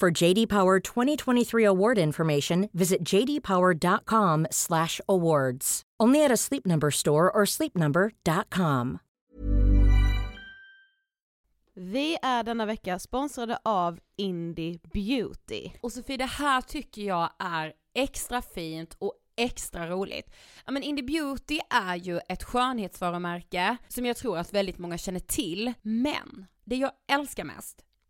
For JD Power 2023 award information, visit jdpower.com/awards. Only at a Sleep Number store or sleepnumber.com. Vi är denna vecka sponsrade av Indie Beauty. Och Sofie, det här tycker jag är extra fint och extra roligt. Ja men Indie Beauty är ju ett skönhetsvarumärke som jag tror att väldigt många känner till, men det jag älskar mest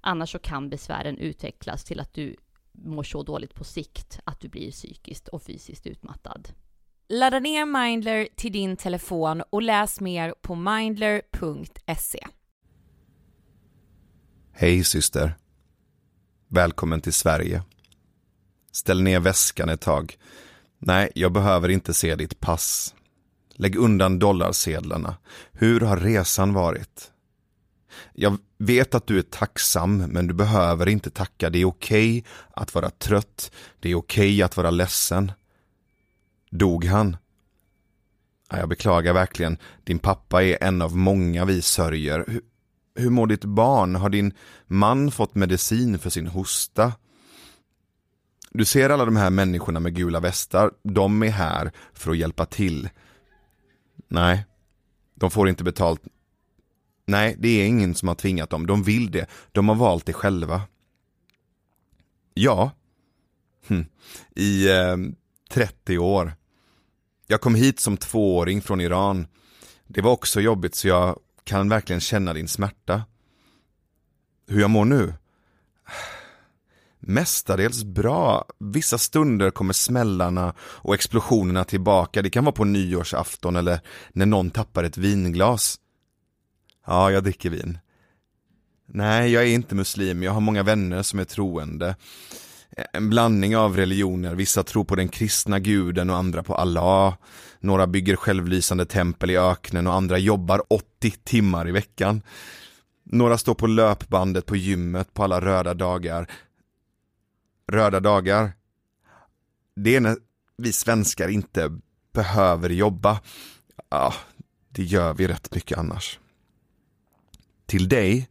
Annars så kan besvären utvecklas till att du mår så dåligt på sikt att du blir psykiskt och fysiskt utmattad. Ladda ner Mindler till din telefon och läs mer på mindler.se. Hej syster. Välkommen till Sverige. Ställ ner väskan ett tag. Nej, jag behöver inte se ditt pass. Lägg undan dollarsedlarna. Hur har resan varit? Jag vet att du är tacksam, men du behöver inte tacka. Det är okej okay att vara trött. Det är okej okay att vara ledsen. Dog han? Jag beklagar verkligen. Din pappa är en av många vi sörjer. Hur, hur mår ditt barn? Har din man fått medicin för sin hosta? Du ser alla de här människorna med gula västar. De är här för att hjälpa till. Nej, de får inte betalt Nej, det är ingen som har tvingat dem. De vill det. De har valt det själva. Ja. Hm. I eh, 30 år. Jag kom hit som tvååring från Iran. Det var också jobbigt så jag kan verkligen känna din smärta. Hur jag mår nu? Mestadels bra. Vissa stunder kommer smällarna och explosionerna tillbaka. Det kan vara på nyårsafton eller när någon tappar ett vinglas. Ja, jag dricker vin. Nej, jag är inte muslim. Jag har många vänner som är troende. En blandning av religioner. Vissa tror på den kristna guden och andra på Allah. Några bygger självlysande tempel i öknen och andra jobbar 80 timmar i veckan. Några står på löpbandet på gymmet på alla röda dagar. Röda dagar? Det är när vi svenskar inte behöver jobba. Ja, det gör vi rätt mycket annars till dig.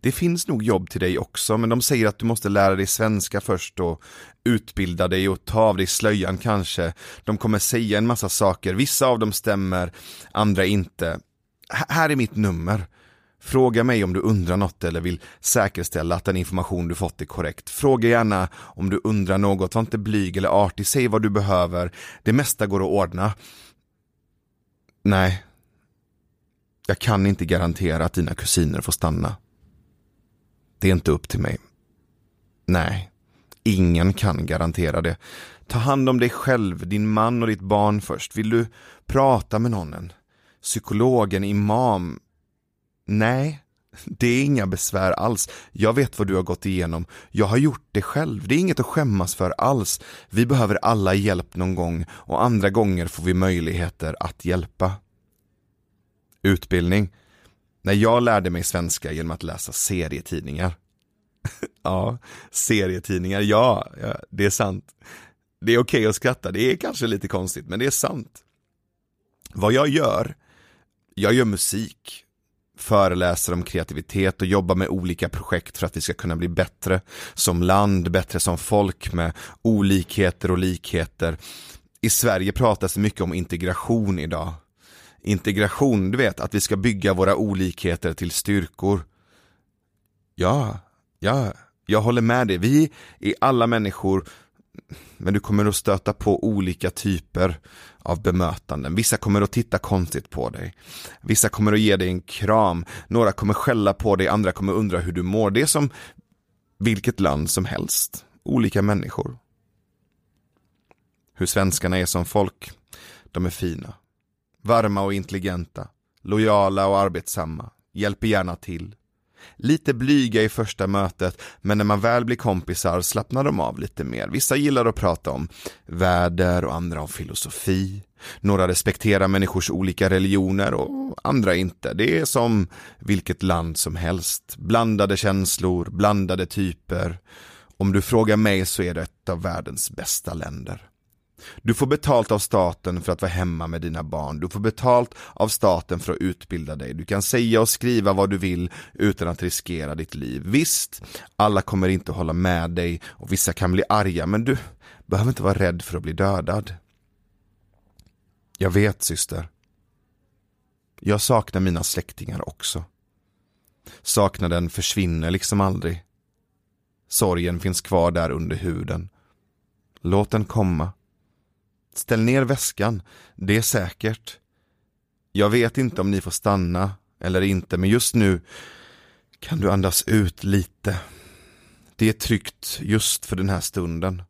Det finns nog jobb till dig också, men de säger att du måste lära dig svenska först och utbilda dig och ta av dig slöjan kanske. De kommer säga en massa saker, vissa av dem stämmer, andra inte. H här är mitt nummer. Fråga mig om du undrar något eller vill säkerställa att den information du fått är korrekt. Fråga gärna om du undrar något, var inte blyg eller artig, säg vad du behöver. Det mesta går att ordna. Nej, jag kan inte garantera att dina kusiner får stanna. Det är inte upp till mig. Nej, ingen kan garantera det. Ta hand om dig själv, din man och ditt barn först. Vill du prata med någon? En psykolog, en imam? Nej, det är inga besvär alls. Jag vet vad du har gått igenom. Jag har gjort det själv. Det är inget att skämmas för alls. Vi behöver alla hjälp någon gång och andra gånger får vi möjligheter att hjälpa utbildning. När jag lärde mig svenska genom att läsa serietidningar. ja, serietidningar, ja, ja, det är sant. Det är okej okay att skratta, det är kanske lite konstigt, men det är sant. Vad jag gör, jag gör musik, föreläser om kreativitet och jobbar med olika projekt för att vi ska kunna bli bättre som land, bättre som folk med olikheter och likheter. I Sverige pratas det mycket om integration idag integration, du vet, att vi ska bygga våra olikheter till styrkor. Ja, ja, jag håller med dig. Vi är alla människor, men du kommer att stöta på olika typer av bemötanden. Vissa kommer att titta konstigt på dig. Vissa kommer att ge dig en kram. Några kommer skälla på dig, andra kommer undra hur du mår. Det är som vilket land som helst. Olika människor. Hur svenskarna är som folk, de är fina. Varma och intelligenta, lojala och arbetsamma, hjälper gärna till. Lite blyga i första mötet, men när man väl blir kompisar slappnar de av lite mer. Vissa gillar att prata om väder och andra om filosofi. Några respekterar människors olika religioner och andra inte. Det är som vilket land som helst. Blandade känslor, blandade typer. Om du frågar mig så är det ett av världens bästa länder. Du får betalt av staten för att vara hemma med dina barn. Du får betalt av staten för att utbilda dig. Du kan säga och skriva vad du vill utan att riskera ditt liv. Visst, alla kommer inte hålla med dig och vissa kan bli arga, men du behöver inte vara rädd för att bli dödad. Jag vet syster. Jag saknar mina släktingar också. Saknaden försvinner liksom aldrig. Sorgen finns kvar där under huden. Låt den komma. Ställ ner väskan, det är säkert. Jag vet inte om ni får stanna eller inte, men just nu kan du andas ut lite. Det är tryggt just för den här stunden.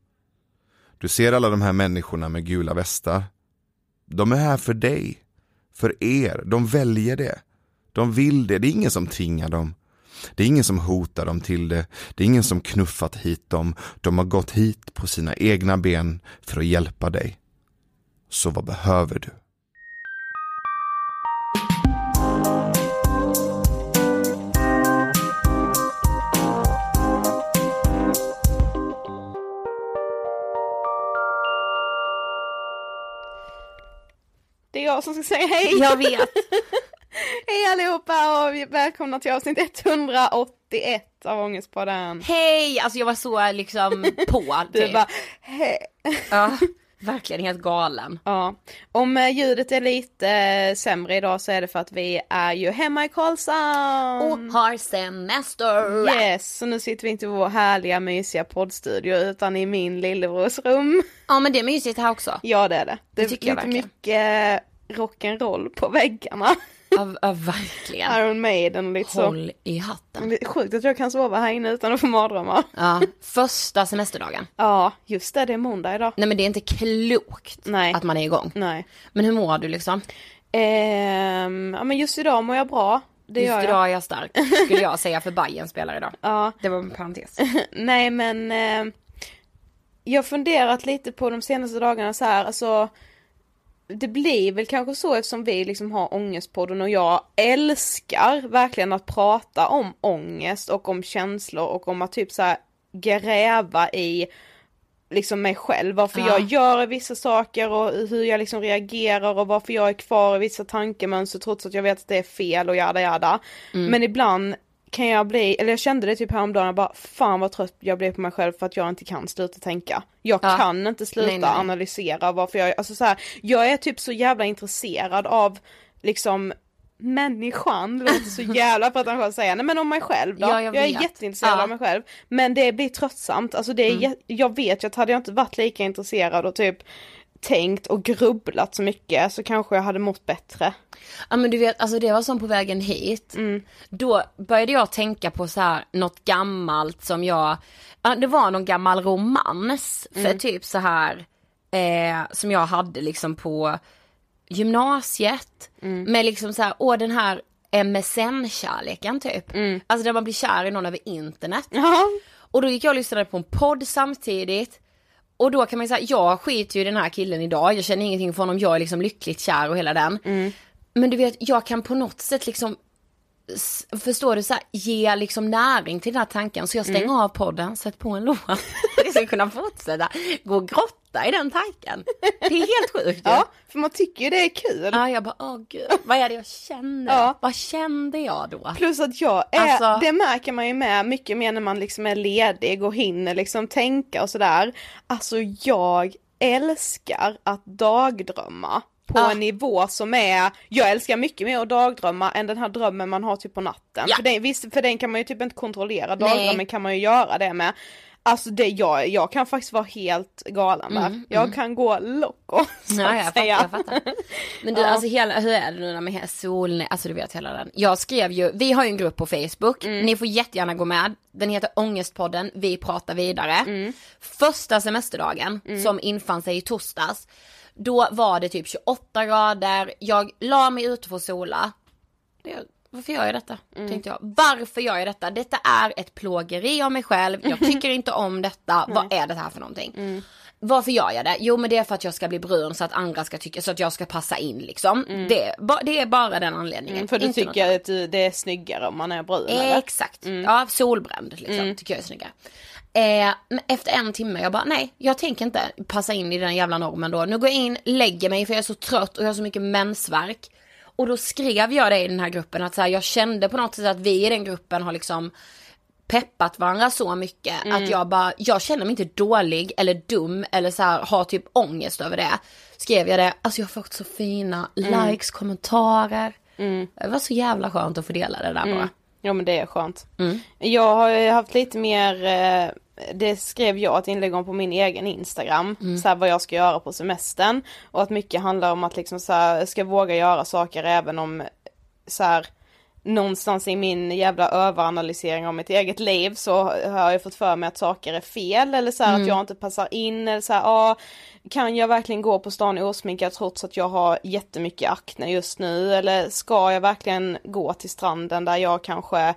Du ser alla de här människorna med gula västar. De är här för dig, för er, de väljer det. De vill det, det är ingen som tvingar dem. Det är ingen som hotar dem till det, det är ingen som knuffat hit dem. De har gått hit på sina egna ben för att hjälpa dig. Så vad behöver du? Det är jag som ska säga hej! Jag vet. hej allihopa och välkomna till avsnitt 181 av Ångestpodden. Hej! Alltså jag var så liksom på. Du bara, hej. Ja, verkligen helt galen. Ja, om eh, ljudet är lite eh, sämre idag så är det för att vi är ju hemma i Karlshamn. Och har semester. Yes, så nu sitter vi inte i vår härliga mysiga poddstudio utan i min lillebrors rum. Ja men det är mysigt här också. Ja det är det. Det, Det är tycker jag lite mycket rock'n'roll på väggarna. Ja, ja verkligen. Iron Maiden och lite så. Håll i hatten. Det är Sjukt att jag kan sova här inne utan att få mardrömmar. Ja, första semesterdagen. Ja, just det, det är måndag idag. Nej men det är inte klokt Nej. att man är igång. Nej. Men hur mår du liksom? Ehm, ja men just idag mår jag bra. Det Just gör jag. idag är jag stark, skulle jag säga för Bayern spelar idag. Ja, Det var en parentes. nej men eh, jag har funderat lite på de senaste dagarna så här, alltså det blir väl kanske så eftersom vi liksom har ångestpodden och jag älskar verkligen att prata om ångest och om känslor och om att typ så här gräva i liksom mig själv, varför Ja. jag gör vissa saker och hur jag liksom reagerar och varför jag är kvar i vissa tankemönster trots att jag vet att det är fel och jada jada. Mm. Men ibland kan jag bli, eller jag kände det typ häromdagen, jag bara fan vad trött jag blev på mig själv för att jag inte kan sluta tänka. Jag Ja. kan inte sluta Nej, nej, analysera varför jag, alltså så här, jag är typ så jävla intresserad av liksom människan, det låter så jävla pretentiöst att säga, nej men om mig själv då. Ja, jag är vet. jätteintresserad Ja. av mig själv. Men det blir tröttsamt, alltså det är, Mm. jag vet ju att hade jag inte varit lika intresserad och typ tänkt och grubblat så mycket så kanske jag hade mått bättre. Ja men du vet, alltså det var som på vägen hit. Mm. Då började jag tänka på så här något gammalt som jag, ja, det var någon gammal romans för Mm. typ så här eh, som jag hade liksom på gymnasiet. Mm. Med liksom så här, åh den här MSN-kärleken typ. Alltså där man blir kär i någon över internet. Mm. Ja, Och då gick jag och lyssnade på en podd samtidigt. Och då kan man ju säga, jag skiter ju i den här killen idag, jag känner ingenting för honom, jag är liksom lyckligt kär och hela den. Men du vet, jag kan på något sätt liksom, förstår du, så här, ge liksom näring till den här tanken. Så jag stänger av podden, sätter på en låt. Jag ska kunna fortsätta gå och grotta i den tanken. Det är helt sjukt ju. ja, för man tycker ju det är kul. Ja, jag bara, åh gud, vad är det jag känner? Ja. Vad kände jag då? Plus att jag är, Alltså- det märker man ju med mycket mer när man liksom är ledig och hinner liksom tänka och sådär. Alltså jag älskar att dagdrömma på Ja. en nivå som är, jag älskar mycket mer att dagdrömma än den här drömmen man har typ på natten. Ja. För, den, visst, för den kan man ju typ inte kontrollera, Nej. dagdrömmen kan man ju göra det med. Alltså det, jag, jag kan faktiskt vara helt galen där. jag kan gå loco så Mm, Ja, jag fattar, jag fattar. Men du, Ja. alltså hela, hur är det nu med solen, alltså du vet hela den. Jag skrev ju, vi har ju en grupp på Facebook, Mm. ni får jättegärna gå med. Den heter Ångestpodden, vi pratar vidare. Mm. Första semesterdagen som infann sig i torsdags, då var det typ 28 grader, jag la mig ute för att sola. Det- Varför gör jag detta? Mm. Tänkte jag. Varför gör jag detta? Detta är ett plågeri av mig själv. Jag tycker inte om detta. Vad är det här för någonting? Mm. Varför gör jag det? Jo men det är för att jag ska bli brun så att andra ska tycka, så att jag ska passa in liksom. Det, ba- det är bara den anledningen. Mm, för du Inte tycker att det är snyggare om man är brun eller? Exakt, ja solbränd liksom, tycker jag är snyggare. Eh, efter en timme, jag bara nej, jag tänker inte passa in i den jävla normen då. Nu går jag in, lägger mig för jag är så trött och jag har så mycket mensvärk. Och då skrev jag det i den här gruppen att så här, jag kände på något sätt att vi i den gruppen har liksom peppat varandra så mycket att jag bara, jag känner mig inte dålig eller dum eller så här, har typ ångest över det. Skrev jag det, alltså jag har fått så fina likes, kommentarer. Det var så jävla skönt att få dela det där bara. Ja men det är skönt. Jag har haft lite mer, eh, det skrev jag ett inlägg om på min egen Instagram, så här vad jag ska göra på semestern. Och att mycket handlar om att liksom så här, ska våga göra saker även om så här, någonstans i min jävla överanalysering av mitt eget liv så har jag fått för mig att saker är fel eller så här att jag inte passar in eller så här, ja, kan jag verkligen gå på stan osminkad trots att jag har jättemycket akne just nu? Eller ska jag verkligen gå till stranden där jag kanske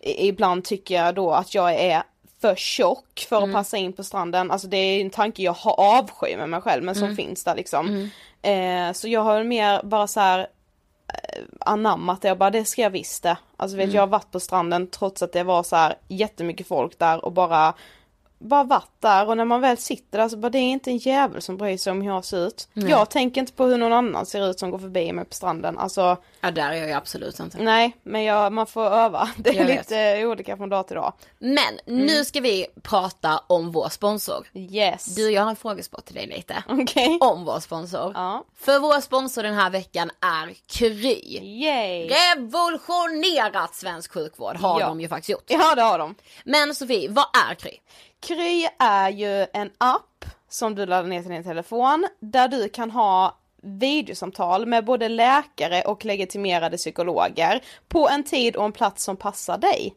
ibland tycker jag då att jag är för tjock för att passa in på stranden, alltså det är en tanke jag har avsky med mig själv men som finns där liksom. Eh, så jag har mer bara så här anammat det. Och bara det ska jag visst det. Alltså vet jag har varit på stranden trots att det var så här jättemycket folk där och bara bara varit där och när man väl sitter där så bara det är inte en jävel som bryr sig om hur jag ser ut. Jag tänker inte på hur någon annan ser ut som går förbi mig på stranden. Alltså Ja där är jag ju absolut inte. nej men jag, man får öva. Det är Jag vet. lite olika från dag till dag. Men nu ska vi prata om vår sponsor. Yes. Du, jag har en frågesport till dig lite. Okej. Om vår sponsor. Ja. För vår sponsor den här veckan är Kry. Yay. Revolutionerat svensk sjukvård har Ja. de ju faktiskt gjort. Ja det har de. Men Sofie, vad är Kry? Kry är ju en app som du laddar ner till din telefon där du kan ha videosamtal med både läkare och legitimerade psykologer på en tid och en plats som passar dig.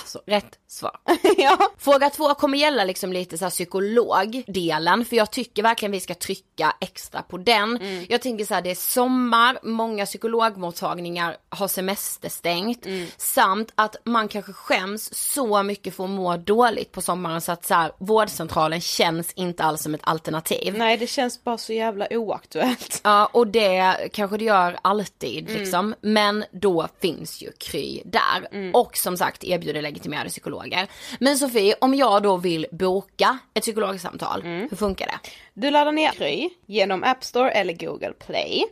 Alltså rätt svar. ja. Fråga två kommer gälla liksom lite så psykologdelen för jag tycker verkligen vi ska trycka extra på den. Jag tänker så här, det är sommar, många psykologmottagningar har semesterstängt samt att man kanske skäms så mycket för att må dåligt på sommaren så att så här, vårdcentralen känns inte alls som ett alternativ. Nej det känns bara så jävla oaktuellt. Ja och det kanske det gör alltid liksom. Men då finns ju Kry där. Och som sagt erbjuder legitimerade psykologer. Men Sofie, om jag då vill boka ett psykologsamtal, hur funkar det? Du laddar ner Kry genom App Store eller Google Play.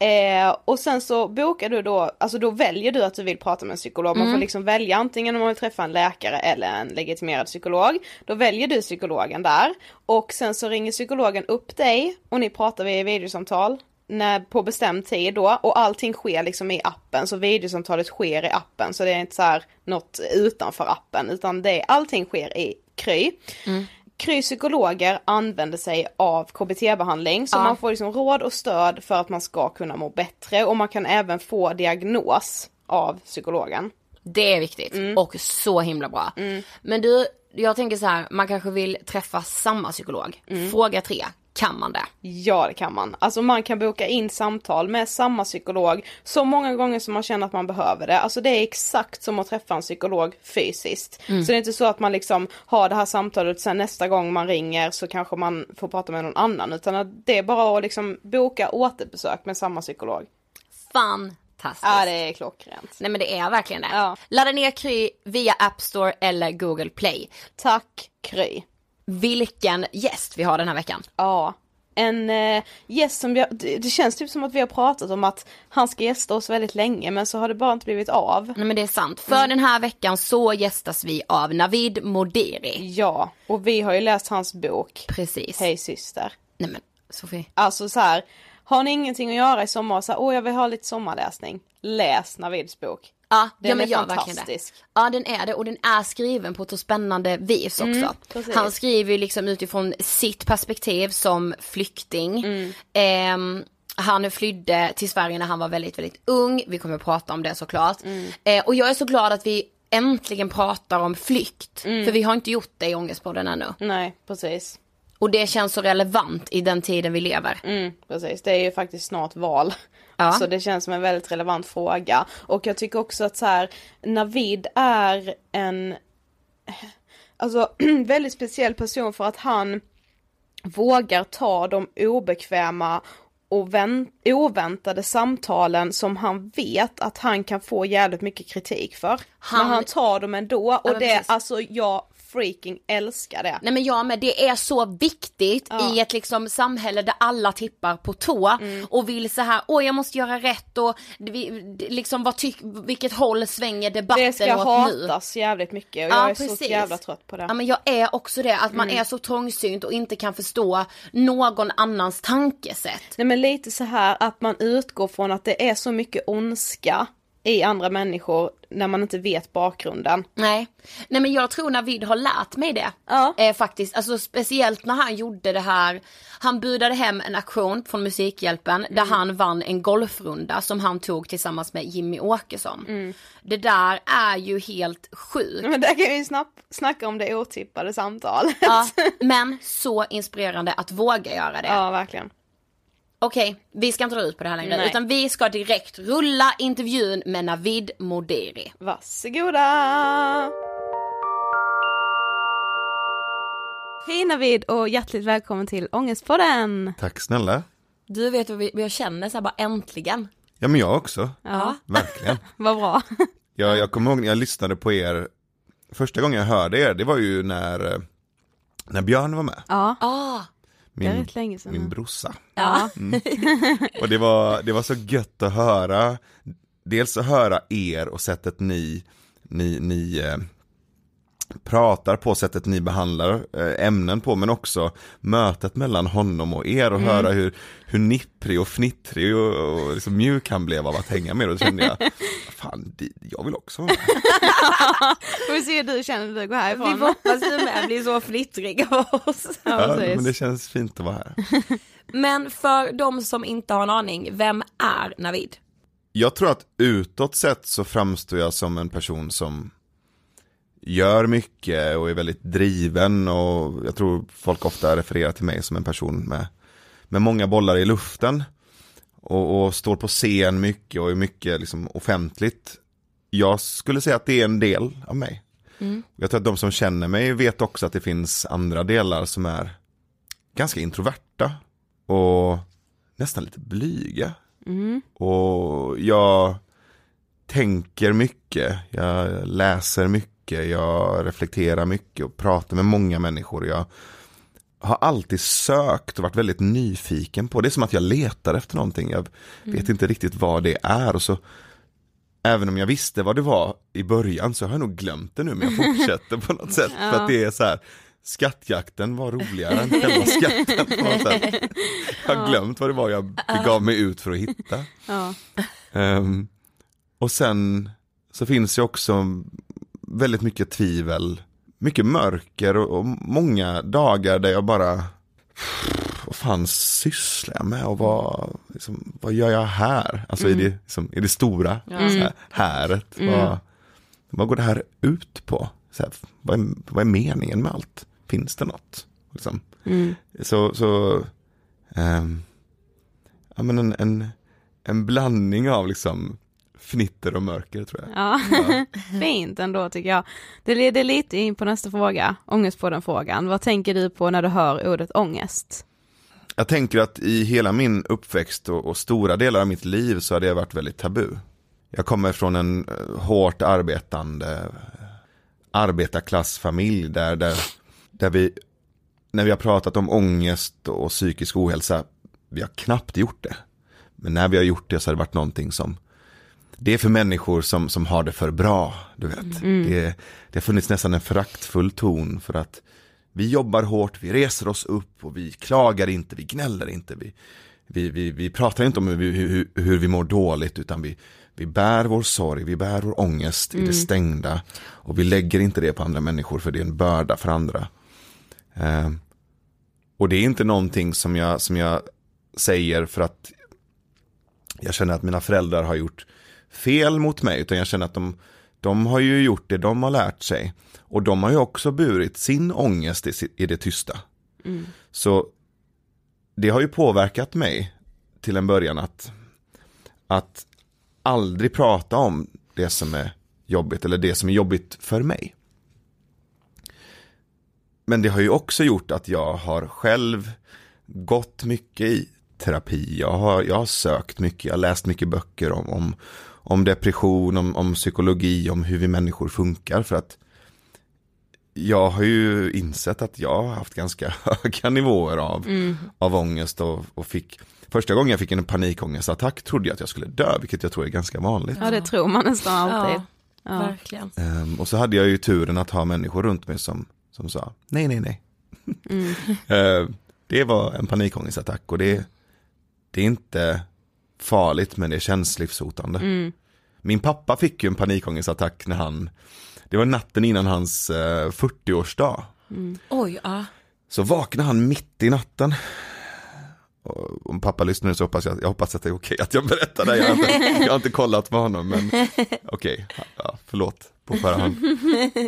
Eh, och sen så bokar du då, alltså då väljer du att du vill prata med en psykolog. Man får liksom välja antingen om man vill träffa en läkare eller en legitimerad psykolog. Då väljer du psykologen där. Och sen så ringer psykologen upp dig och ni pratar via videosamtal. När, på bestämd tid då och allting sker liksom i appen så videosamtalet sker i appen så det är inte så här något utanför appen utan det, allting sker i Kry. Kry psykologer använder sig av KBT-behandling så man får liksom råd och stöd för att man ska kunna må bättre och man kan även få diagnos av psykologen. Det är viktigt och så himla bra. Men du, jag tänker så här, man kanske vill träffa samma psykolog. Fråga tre, kan man det? Ja det kan man. Alltså man kan boka in samtal med samma psykolog så många gånger som man känner att man behöver det. Alltså det är exakt som att träffa en psykolog fysiskt. Så det är inte så att man liksom har det här samtalet sen nästa gång man ringer så kanske man får prata med någon annan utan att det är bara att liksom boka återbesök med samma psykolog. Fantastiskt. Ja det är klockrent. Nej men det är verkligen det. Ja. Ladda ner Kry via App Store eller Google Play. Tack Kry. Vilken gäst vi har den här veckan. Ja. En eh, gäst som vi, har- det, det känns typ som att vi har pratat om att han ska gästa oss väldigt länge men så har det bara inte blivit av. Nej men det är sant. För den här veckan så gästas vi av Navid Modiri. Ja, och vi har ju läst hans bok Precis. Hej syster. Nej men Sofie. Alltså så här, har ni ingenting att göra i sommar så här, åh jag vill ha lite sommarläsning. Läs Navids bok. Ja, Den ja men är gör verkligen det. Ja den är det och den är skriven på ett så spännande vis också. precis. Han skriver ju liksom utifrån sitt perspektiv som flykting. Ehm, han flydde till Sverige när han var väldigt, väldigt ung. Vi kommer att prata om det såklart. Eh, och jag är så glad att vi äntligen pratar om flykt. För vi har inte gjort det i Ångestpodden ännu. Nej, precis. Och det känns så relevant i den tiden vi lever. Mm, precis, det är ju faktiskt snart val. Ja. Så det känns som en väldigt relevant fråga. Och jag tycker också att så här, Navid är en alltså väldigt speciell person för att han vågar ta de obekväma och vän- oväntade samtalen som han vet att han kan få jävligt mycket kritik för. Han- Men han tar dem ändå och men det, precis. alltså jag freaking älskar det. Nej men jag med, det är så viktigt Ja. i ett liksom samhälle där alla tippar på tå Mm. och vill så här, åh jag måste göra rätt och liksom vad tyck, vilket håll svänger debatten Det ska åt nu? hatas jävligt mycket och Ja, jag är precis. så jävla trött på det. Ja men jag är också det, att man Mm. är så trångsynt och inte kan förstå någon annans tankesätt. Nej men lite så här att man utgår från att det är så mycket ondska i andra människor när man inte vet bakgrunden. Nej, nej men jag tror Navid har lärt mig det. Ja. Eh, faktiskt, alltså speciellt när han gjorde det här, han budade hem en aktion från Musikhjälpen där Mm. han vann en golfrunda som han tog tillsammans med Jimmy Åkesson. Mm. Det där är ju helt sjukt. Men där kan vi snabbt snacka om det otippade samtalet. Ja, men så inspirerande att våga göra det. Ja, verkligen. Okej, vi ska inte dra ut på det här längre Nej. utan vi ska direkt rulla intervjun med Navid Modiri. Varsågoda! Hej Navid och hjärtligt välkommen till Ångestpodden! Tack snälla. Du vet vad vi, vad jag känner så här bara äntligen. Ja men jag också, Ja, verkligen. vad bra. Jag, jag kommer ihåg när jag lyssnade på er, första gången jag hörde er, det var ju när, eh, när Björn var med. Ja, Ah, det är Min, rätt länge sedan. min brorsa. Ja. Och det var, det var så gött att höra, dels att höra er och sättet ni, ni, ni eh, pratar på, sättet ni behandlar eh, ämnen på, men också mötet mellan honom och er och höra hur, hur nipprig och fnittrig och, och liksom mjuk han blev av att hänga med. Och då kände jag, fan, jag vill också vara med. Får vi se hur du känner när du går vi härifrån. hoppas du med blir så fnittriga av oss. Ja, men det känns fint att vara här. Men för de som inte har en aning, vem är Navid? Jag tror att utåt sett så framstår jag som en person som gör mycket och är väldigt driven och jag tror folk ofta refererar till mig som en person med, med många bollar i luften och, och står på scen mycket och är mycket liksom offentligt. Jag skulle säga att det är en del av mig. Jag tror att de som känner mig vet också att det finns andra delar som är ganska introverta och nästan lite blyga. Och jag tänker mycket, jag läser mycket, jag reflekterar mycket och pratar med många människor. Jag har alltid sökt och varit väldigt nyfiken på, det är som att jag letar efter någonting. Jag vet inte riktigt vad det är och så Även om jag visste vad det var i början så har jag nog glömt det nu men jag fortsätter på något sätt. För att det är så här, skattjakten var roligare än själva skatten. På något sätt. Jag har glömt vad det var jag gav mig ut för att hitta. Ja. Ehm, och sen så finns det också väldigt mycket tvivel, mycket mörker och, och många dagar där jag bara, vad fan sysslar jag med och vad, liksom, vad gör jag här? Alltså i, det, liksom, i det stora så här, häret. Vad, vad går det här ut på? Så här, vad, är, vad är meningen med allt? Finns det något? Liksom. Så, så ehm, ja, men en, en, en blandning av liksom fnitter och mörker tror jag. Ja, fint ändå tycker jag. Det leder lite in på nästa fråga, ångest på den frågan. Vad tänker du på när du hör ordet ångest? Jag tänker att i hela min uppväxt och, och stora delar av mitt liv så har det varit väldigt tabu. Jag kommer från en eh, hårt arbetande eh, arbetarklassfamilj där, där, där vi, när vi har pratat om ångest och psykisk ohälsa, vi har knappt gjort det. Men när vi har gjort det så har det varit någonting som, det är för människor som, som har det för bra, du vet. Det, det har funnits nästan en föraktfull ton för att vi jobbar hårt, vi reser oss upp och vi klagar inte, vi gnäller inte. Vi, vi, vi, vi pratar inte om hur, vi- hur, hur vi mår dåligt utan vi, vi bär vår sorg, vi bär vår ångest i det stängda. Och vi lägger inte det på andra människor för det är en börda för andra. Eh, och det är inte någonting som jag, som jag säger för att jag känner att mina föräldrar har gjort fel mot mig, utan jag känner att de, de har ju gjort det de har lärt sig. Och de har ju också burit sin ångest i, i det tysta. Så det har ju påverkat mig till en början att, att aldrig prata om det som är jobbigt eller det som är jobbigt för mig. Men det har ju också gjort att jag har själv gått mycket i terapi. Jag har, jag har sökt mycket, jag har läst mycket böcker om, om, om depression, om, om psykologi, om hur vi människor funkar. För att jag har ju insett att jag har haft ganska höga nivåer av, av ångest och, och fick Första gången jag fick en panikångestattack trodde jag att jag skulle dö, vilket jag tror är ganska vanligt. Ja det tror man nästan alltid. Ja, Ja. verkligen. Ehm, och så hade jag ju turen att ha människor runt mig som, som sa nej, nej, nej. Ehm, det var en panikångestattack och det, det är inte farligt men det känns livshotande. Min pappa fick ju en panikångestattack när han, det var natten innan hans eh, 40-årsdag. Oj, ja. Så vaknade han mitt i natten. Och om pappa lyssnar nu så hoppas jag, jag hoppas att det är okej att jag berättar det. Jag har inte, jag har inte kollat med honom men okej, ja, förlåt på förhand.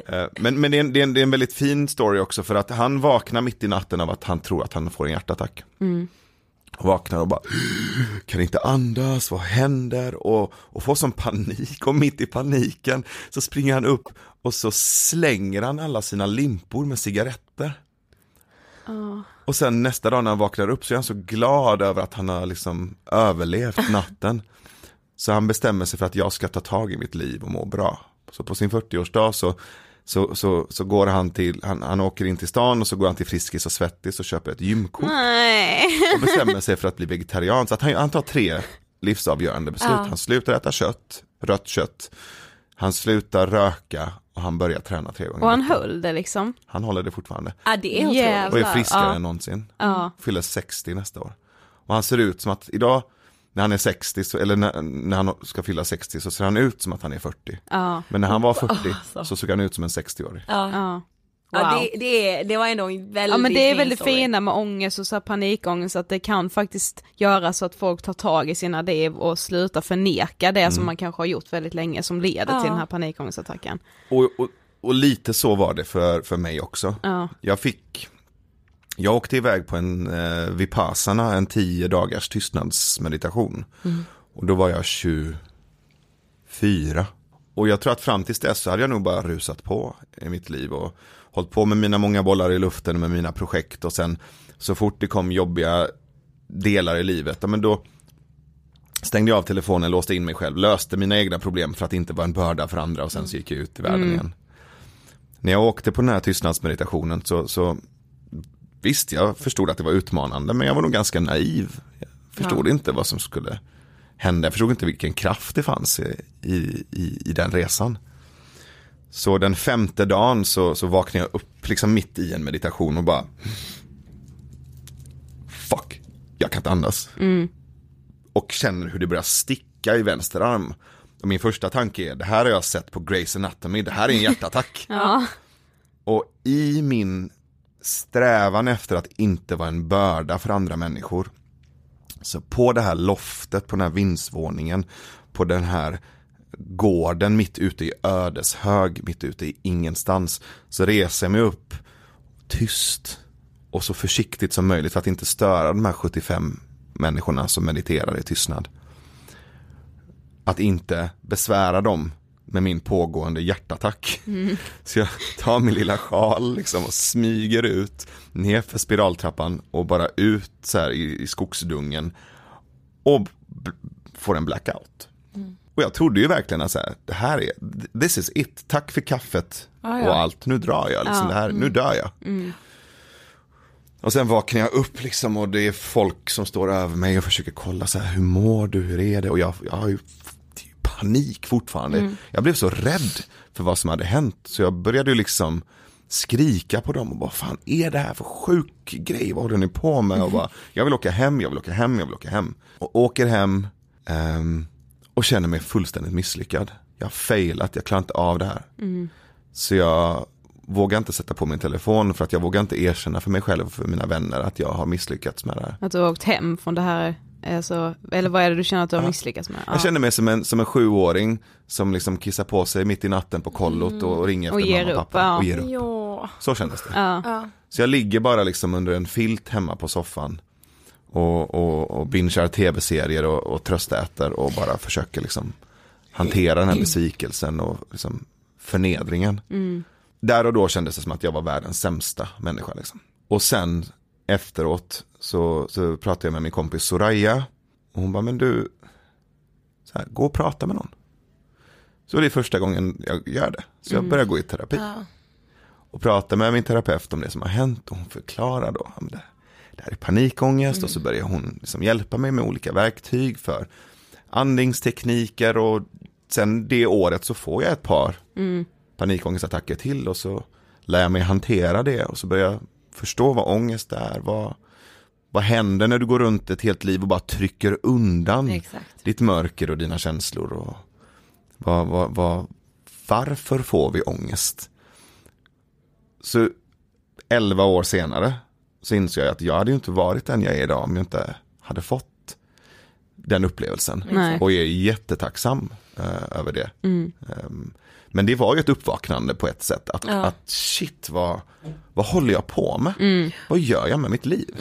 Eh, Men, men det, är en, det, är en, det är en väldigt fin story också för att han vaknar mitt i natten av att han tror att han får en hjärtattack. Och vaknar och bara, kan inte andas, vad händer? Och, och får sån panik och mitt i paniken så springer han upp och så slänger han alla sina limpor med cigaretter. Och sen nästa dag när han vaknar upp så är han så glad över att han har liksom överlevt natten. Så han bestämmer sig för att jag ska ta tag i mitt liv och må bra. Så på sin 40-årsdag så, så, så, så går han till, han, han åker in till stan och så går han till Friskis och Svettis och köper ett gymkort Nej. och bestämmer sig för att bli vegetarian. Så att han, han tar tre livsavgörande beslut. Han slutar äta kött, rött kött, han slutar röka och han börjar träna tre gånger Och han höll det liksom. Han håller det fortfarande. ja, det är otroligt. Och är friskare Ja. än någonsin. Ja. Fyller 60 nästa år. Och han ser ut som att idag när han är 60, så, eller när, när han ska fylla 60 så ser han ut som att han är 40. Ja. Men när han var 40 Alltså. så såg han ut som en 60-årig. Ja. Ja. Ja, Wow. det, det, är- det var ändå en väldigt Ja men det är väldigt story. fina med ångest och så här panikångest att det kan faktiskt göra så att folk tar tag i sina liv och slutar förneka det som man kanske har gjort väldigt länge som leder Ja. till den här panikångestattacken. Och, och, och lite så var det för, för mig också. Ja. Jag fick, jag åkte iväg på en eh, Vipassana, en tio dagars tystnadsmeditation. Och då var jag 24. Och jag tror att fram tills dess så hade jag nog bara rusat på i mitt liv och hållit på med mina många bollar i luften med mina projekt och sen så fort det kom jobbiga delar i livet, ja, men då stängde jag av telefonen, låste in mig själv, löste mina egna problem för att inte vara en börda för andra och sen så gick jag ut i världen igen. När jag åkte på den här tystnadsmeditationen så, så visst, jag förstod att det var utmanande, men jag var nog ganska naiv. Jag förstod inte vad som skulle hända, jag förstod inte vilken kraft det fanns i, i, i, i den resan. Så den femte dagen så, så vaknade jag upp liksom mitt i en meditation och bara Fuck, jag kan inte andas. Och känner hur det börjar sticka i vänster arm. Och min första tanke är, det här har jag sett på Grey's Anatomy, det här är en hjärtattack. Ja. Och i min strävan efter att inte vara en börda för andra människor. Så på det här loftet, på den här vindsvåningen, på den här gården mitt ute i ödeshög, mitt ute i ingenstans. Så reser jag mig upp tyst och så försiktigt som möjligt för att inte störa de här 75 människorna som mediterar i tystnad. Att inte besvära dem med min pågående hjärtattack. Så jag tar min lilla sjal liksom och smyger ut ner för spiraltrappan och bara ut så här i, i skogsdungen och får en blackout. Och jag trodde ju verkligen att så här, det här är, this is it, tack för kaffet Ja, ja. och allt, nu drar jag, liksom, det här, nu dör jag. Och sen vaknar jag upp liksom och det är folk som står över mig och försöker kolla så här, hur mår du, hur är det? Och jag, jag har ju panik fortfarande. Jag blev så rädd för vad som hade hänt. Så jag började ju liksom skrika på dem och bara, fan är det här för sjuk grej? Vad håller ni på med? Och bara, jag vill åka hem, jag vill åka hem, jag vill åka hem. Och åker hem ehm, och känner mig fullständigt misslyckad. Jag har failat, jag klarar inte av det här. Så jag vågar inte sätta på min telefon för att jag vågar inte erkänna för mig själv och för mina vänner att jag har misslyckats med det här. Att du har åkt hem från det här, alltså, eller vad är det du känner att du har misslyckats med? Ja. Jag känner mig som en, som en sjuåring som liksom kissar på sig mitt i natten på kollot och, och ringer Och efter ger mamma och upp, pappa ja. och ger upp. Ja. Så kändes det. Ja. Ja. Så jag ligger bara liksom under en filt hemma på soffan och, och, och bingear tv-serier och, och tröstäter och bara försöker liksom hantera den här besvikelsen och liksom förnedringen. Där och då kändes det som att jag var världens sämsta människa. Liksom. Och sen efteråt så, så pratade jag med min kompis Soraya. Och hon bara, men du, så här, gå och prata med någon. Så det är första gången jag gör det. Så jag börjar gå i terapi. Ja. och pratar med min terapeut om det som har hänt. Och hon förklarar då, det, det här är panikångest. Och så börjar hon liksom hjälpa mig med olika verktyg för andningstekniker. Och sen det året så får jag ett par panikångestattacker till. Och så lär jag mig hantera det. Och så börjar jag förstå vad ångest är, vad, vad händer när du går runt ett helt liv och bara trycker undan Exakt. ditt mörker och dina känslor och vad, vad, vad, varför får vi ångest? Så elva år senare så insåg jag att jag hade ju inte varit den jag är idag om jag inte hade fått den upplevelsen. Nej. Och jag är jättetacksam eh, över det. Mm. Ehm, men det var ju ett uppvaknande på ett sätt. Att, Ja. att shit, vad, vad håller jag på med? Mm. Vad gör jag med mitt liv?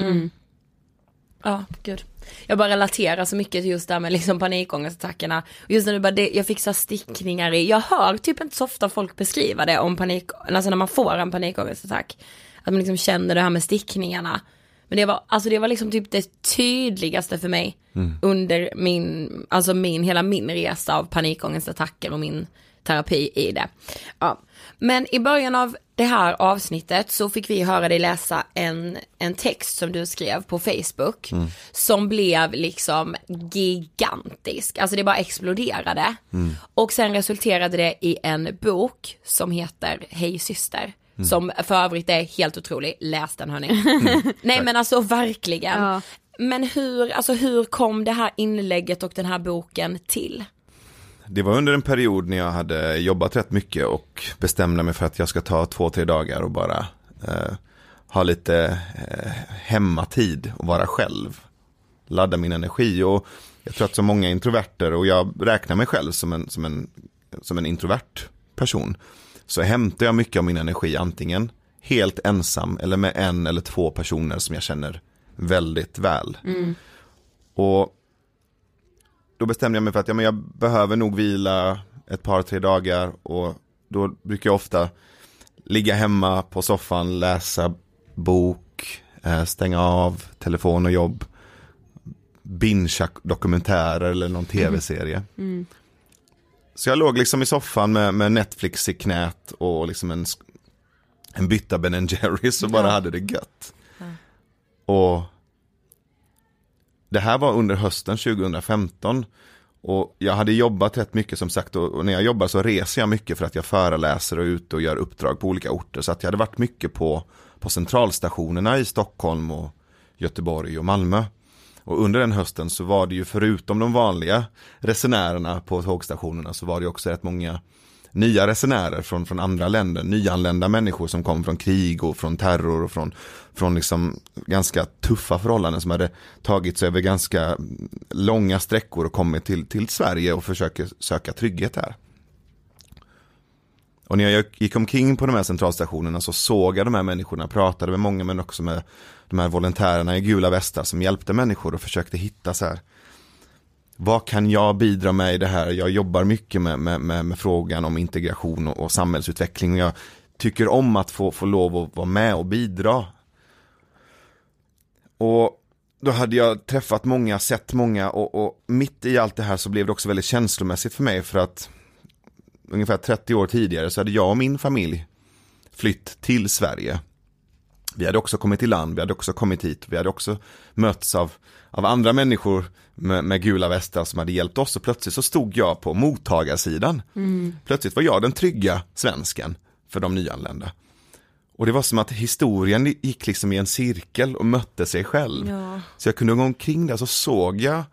Ja, gud. Jag bara relaterar så mycket till just det här med liksom panikångestattackerna. Just när du bara, det, jag fick så stickningar i, jag hör typ inte så ofta folk beskriva det om panik, alltså när man får en panikångestattack. Att man liksom känner det här med stickningarna. Men det var, alltså det var liksom typ det tydligaste för mig under min, alltså min, hela min resa av panikångestattacker och min terapi i det. Ja. Men i början av det här avsnittet så fick vi höra dig läsa en, en text som du skrev på Facebook som blev liksom gigantisk, alltså det bara exploderade. Och sen resulterade det i en bok som heter Hej syster. Som för övrigt är helt otrolig, läs den hörni. Nej men alltså verkligen. Ja. Men hur, alltså hur kom det här inlägget och den här boken till? Det var under en period när jag hade jobbat rätt mycket och bestämde mig för att jag ska ta två, tre dagar och bara eh, ha lite eh, hemmatid och vara själv. Ladda min energi och jag tror att så många introverter och jag räknar mig själv som en, som en, som en introvert person. Så hämtar jag mycket av min energi antingen helt ensam eller med en eller två personer som jag känner väldigt väl. Och då bestämde jag mig för att ja, men jag behöver nog vila ett par, tre dagar och då brukar jag ofta ligga hemma på soffan, läsa bok, eh, stänga av telefon och jobb, bingea dokumentärer eller någon tv-serie. Så jag låg liksom i soffan med, med Netflix i knät och liksom en, en bytta Ben Jerrys och bara hade det gött. Och det här var under hösten 2015 och jag hade jobbat rätt mycket som sagt och, och när jag jobbar så reser jag mycket för att jag föreläser och är ute och gör uppdrag på olika orter så att jag hade varit mycket på, på centralstationerna i Stockholm och Göteborg och Malmö. Och under den hösten så var det ju förutom de vanliga resenärerna på tågstationerna så var det också rätt många nya resenärer från, från andra länder, nyanlända människor som kom från krig och från terror och från, från liksom ganska tuffa förhållanden som hade tagit sig över ganska långa sträckor och kommit till, till Sverige och försöker söka trygghet här. Och när jag gick omkring på de här centralstationerna så såg jag de här människorna, pratade med många men också med de här volontärerna i gula västar som hjälpte människor och försökte hitta så här vad kan jag bidra med i det här? Jag jobbar mycket med, med, med, med frågan om integration och, och samhällsutveckling. Och jag tycker om att få, få lov att vara med och bidra. Och då hade jag träffat många, sett många och, och mitt i allt det här så blev det också väldigt känslomässigt för mig för att ungefär 30 år tidigare så hade jag och min familj flytt till Sverige. Vi hade också kommit i land, vi hade också kommit hit, vi hade också mötts av, av andra människor med, med gula västar som hade hjälpt oss och plötsligt så stod jag på mottagarsidan. Plötsligt var jag den trygga svensken för de nyanlända. Och det var som att historien gick liksom i en cirkel och mötte sig själv. Ja. Så jag kunde gå omkring där så såg jag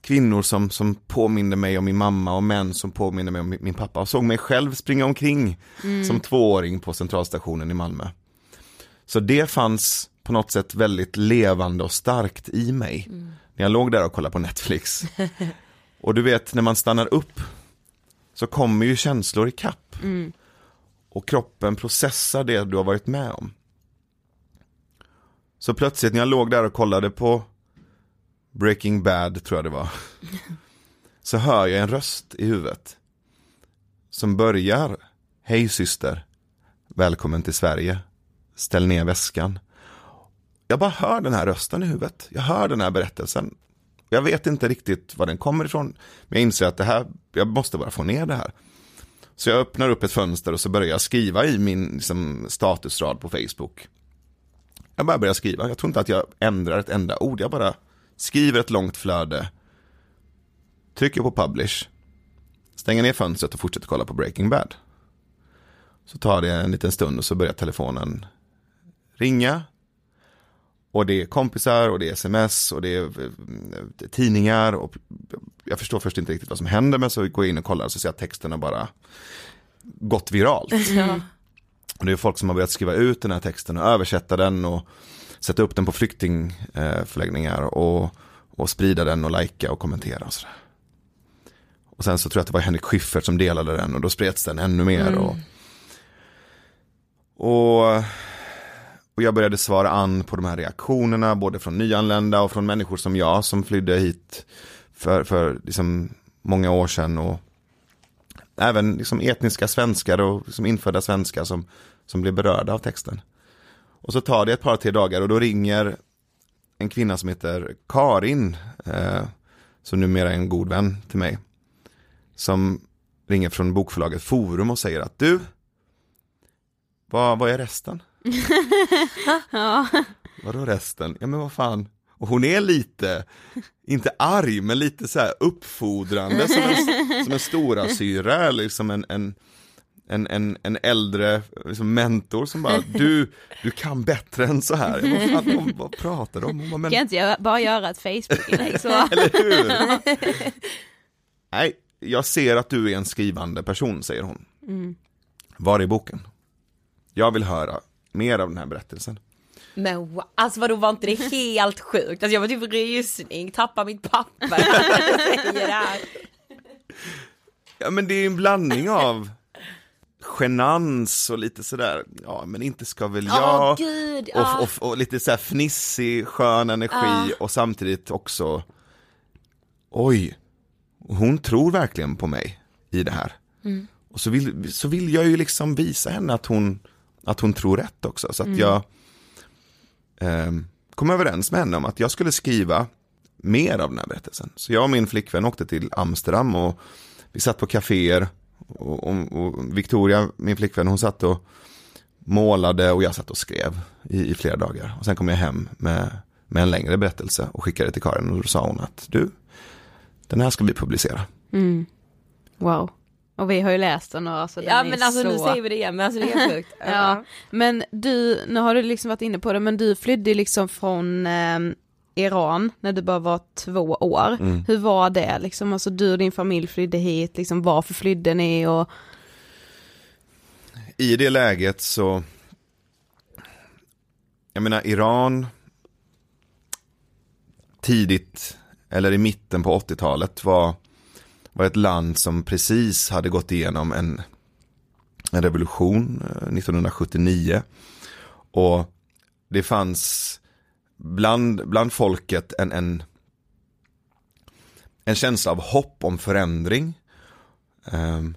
kvinnor som, som påminde mig om min mamma och män som påminde mig om min, pappa och såg mig själv springa omkring som tvååring på centralstationen i Malmö. Så det fanns på något sätt väldigt levande och starkt i mig. När jag låg där och kollade på Netflix. och du vet när man stannar upp så kommer ju känslor i kapp. Och kroppen processar det du har varit med om. Så plötsligt när jag låg där och kollade på Breaking Bad tror jag det var. Så hör jag en röst i huvudet. Som börjar. Hej syster. Välkommen till Sverige. Ställ ner väskan. Jag bara hör den här rösten i huvudet. Jag hör den här berättelsen. Jag vet inte riktigt var den kommer ifrån. Men jag inser att det här, jag måste bara få ner det här. Så jag öppnar upp ett fönster och så börjar jag skriva i min liksom, statusrad på Facebook. Jag bara börjar skriva, jag tror inte att jag ändrar ett enda ord, jag bara skriver ett långt flöde, trycker på publish, stänger ner fönstret och fortsätter kolla på Breaking Bad. Så tar det en liten stund och så börjar telefonen ringa. Och det är kompisar och det är sms och det är eh, tidningar och jag förstår först inte riktigt vad som händer men så går jag in och kollar och så ser jag att texten har bara gått viralt. Och det är folk som har börjat skriva ut den här texten och översätta den och sätta upp den på flyktingförläggningar och, och sprida den och lajka och kommentera och sådär. Och sen så tror jag att det var Henrik Schyffert som delade den och då spreds den ännu mer. Och, och, och jag började svara an på de här reaktionerna både från nyanlända och från människor som jag som flydde hit för, för liksom många år sedan. Och även liksom etniska svenskar och liksom infödda svenskar som, som blev berörda av texten. Och så tar det ett par, tre dagar och då ringer en kvinna som heter Karin, eh, som numera är en god vän till mig, som ringer från bokförlaget Forum och säger att du, vad, vad är resten? Ja. Vadå resten? Ja men vad fan. Och hon är lite, inte arg, men lite så här uppfordrande som en, som en stora syra eller som en, en, en, en, en äldre liksom mentor som bara, du, du kan bättre än så här. Jag bara, fan, vad, vad pratar de om? Hon bara, men, Kan inte jag bara göra ett Facebook-inlägg så? eller hur? Nej, jag ser att du är en skrivande person, säger hon. Var är boken? Jag vill höra mer av den här berättelsen. Men wow, alltså vadå var inte det helt sjukt? Alltså jag var typ rysning, tappar mitt papper. Ja men det är en blandning av genans och lite sådär, ja men inte ska väl jag. gud, ja. och, och, och lite såhär fnissig, skön energi och samtidigt också, oj, hon tror verkligen på mig i det här. Mm. Och så vill, så vill jag ju liksom visa henne att hon, att hon tror rätt också. Så att jag ehm, kom överens med henne om att jag skulle skriva mer av den här berättelsen. Så jag och min flickvän åkte till Amsterdam och vi satt på kaféer och, och, och Victoria, min flickvän, hon satt och målade och jag satt och skrev i, i flera dagar. Och sen kom jag hem med, med en längre berättelse och skickade till Karin och då sa hon att du, den här ska vi publicera. Mm. Wow. Och vi har ju läst den och alltså den Ja är men alltså så... nu säger vi det igen, men alltså det är helt sjukt. Ja, men du, nu har du liksom varit inne på det, men du flydde liksom från eh, Iran när du bara var två år. Mm. Hur var det liksom? Alltså du och din familj flydde hit, liksom varför flydde ni och I det läget så, jag menar Iran, tidigt, eller i mitten på 80-talet var, var ett land som precis hade gått igenom en, en revolution eh, 1979. Och det fanns bland, bland folket en, en, en känsla av hopp om förändring. Um,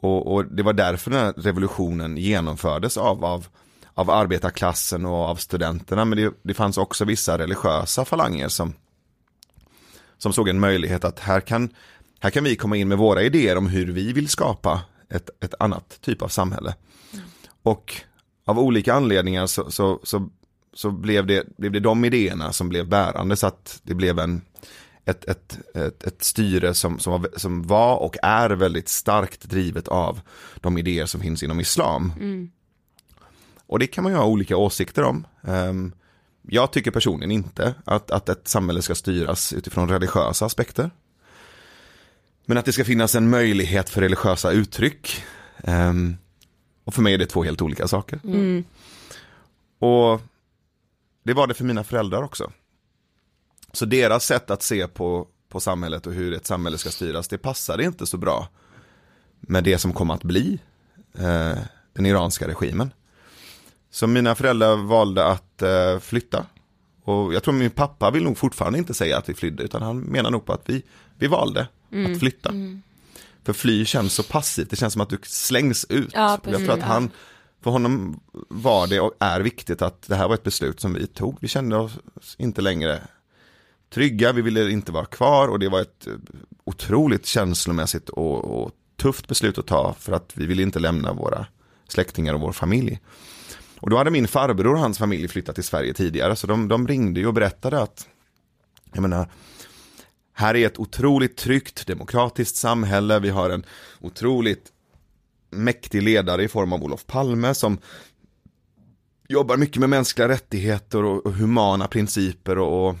och, och det var därför den här revolutionen genomfördes av, av, av arbetarklassen och av studenterna. Men det, det fanns också vissa religiösa falanger som, som såg en möjlighet att här kan, här kan vi komma in med våra idéer om hur vi vill skapa ett, ett annat typ av samhälle. Och av olika anledningar så, så, så, så blev, det, blev det de idéerna som blev bärande så att det blev en, ett, ett, ett, ett styre som, som, var, som var och är väldigt starkt drivet av de idéer som finns inom islam. Och det kan man ju ha olika åsikter om. Ehm, jag tycker personligen inte att, att ett samhälle ska styras utifrån religiösa aspekter. Men att det ska finnas en möjlighet för religiösa uttryck. Ehm, och för mig är det två helt olika saker. Och det var det för mina föräldrar också. Så deras sätt att se på, på samhället och hur ett samhälle ska styras, det passade inte så bra med det som kom att bli eh, den iranska regimen. Så mina föräldrar valde att eh, flytta. Och jag tror min pappa vill nog fortfarande inte säga att vi flydde, utan han menar nog på att vi, vi valde att flytta. För fly känns så passivt, det känns som att du slängs ut. Ja, jag tror att han, för honom var det och är viktigt att det här var ett beslut som vi tog. Vi kände oss inte längre trygga, vi ville inte vara kvar och det var ett otroligt känslomässigt och, och tufft beslut att ta för att vi ville inte lämna våra släktingar och vår familj. Och då hade min farbror och hans familj flyttat till Sverige tidigare så de, de ringde ju och berättade att jag menar, här är ett otroligt tryggt demokratiskt samhälle, vi har en otroligt mäktig ledare i form av Olof Palme som jobbar mycket med mänskliga rättigheter och, och humana principer och, och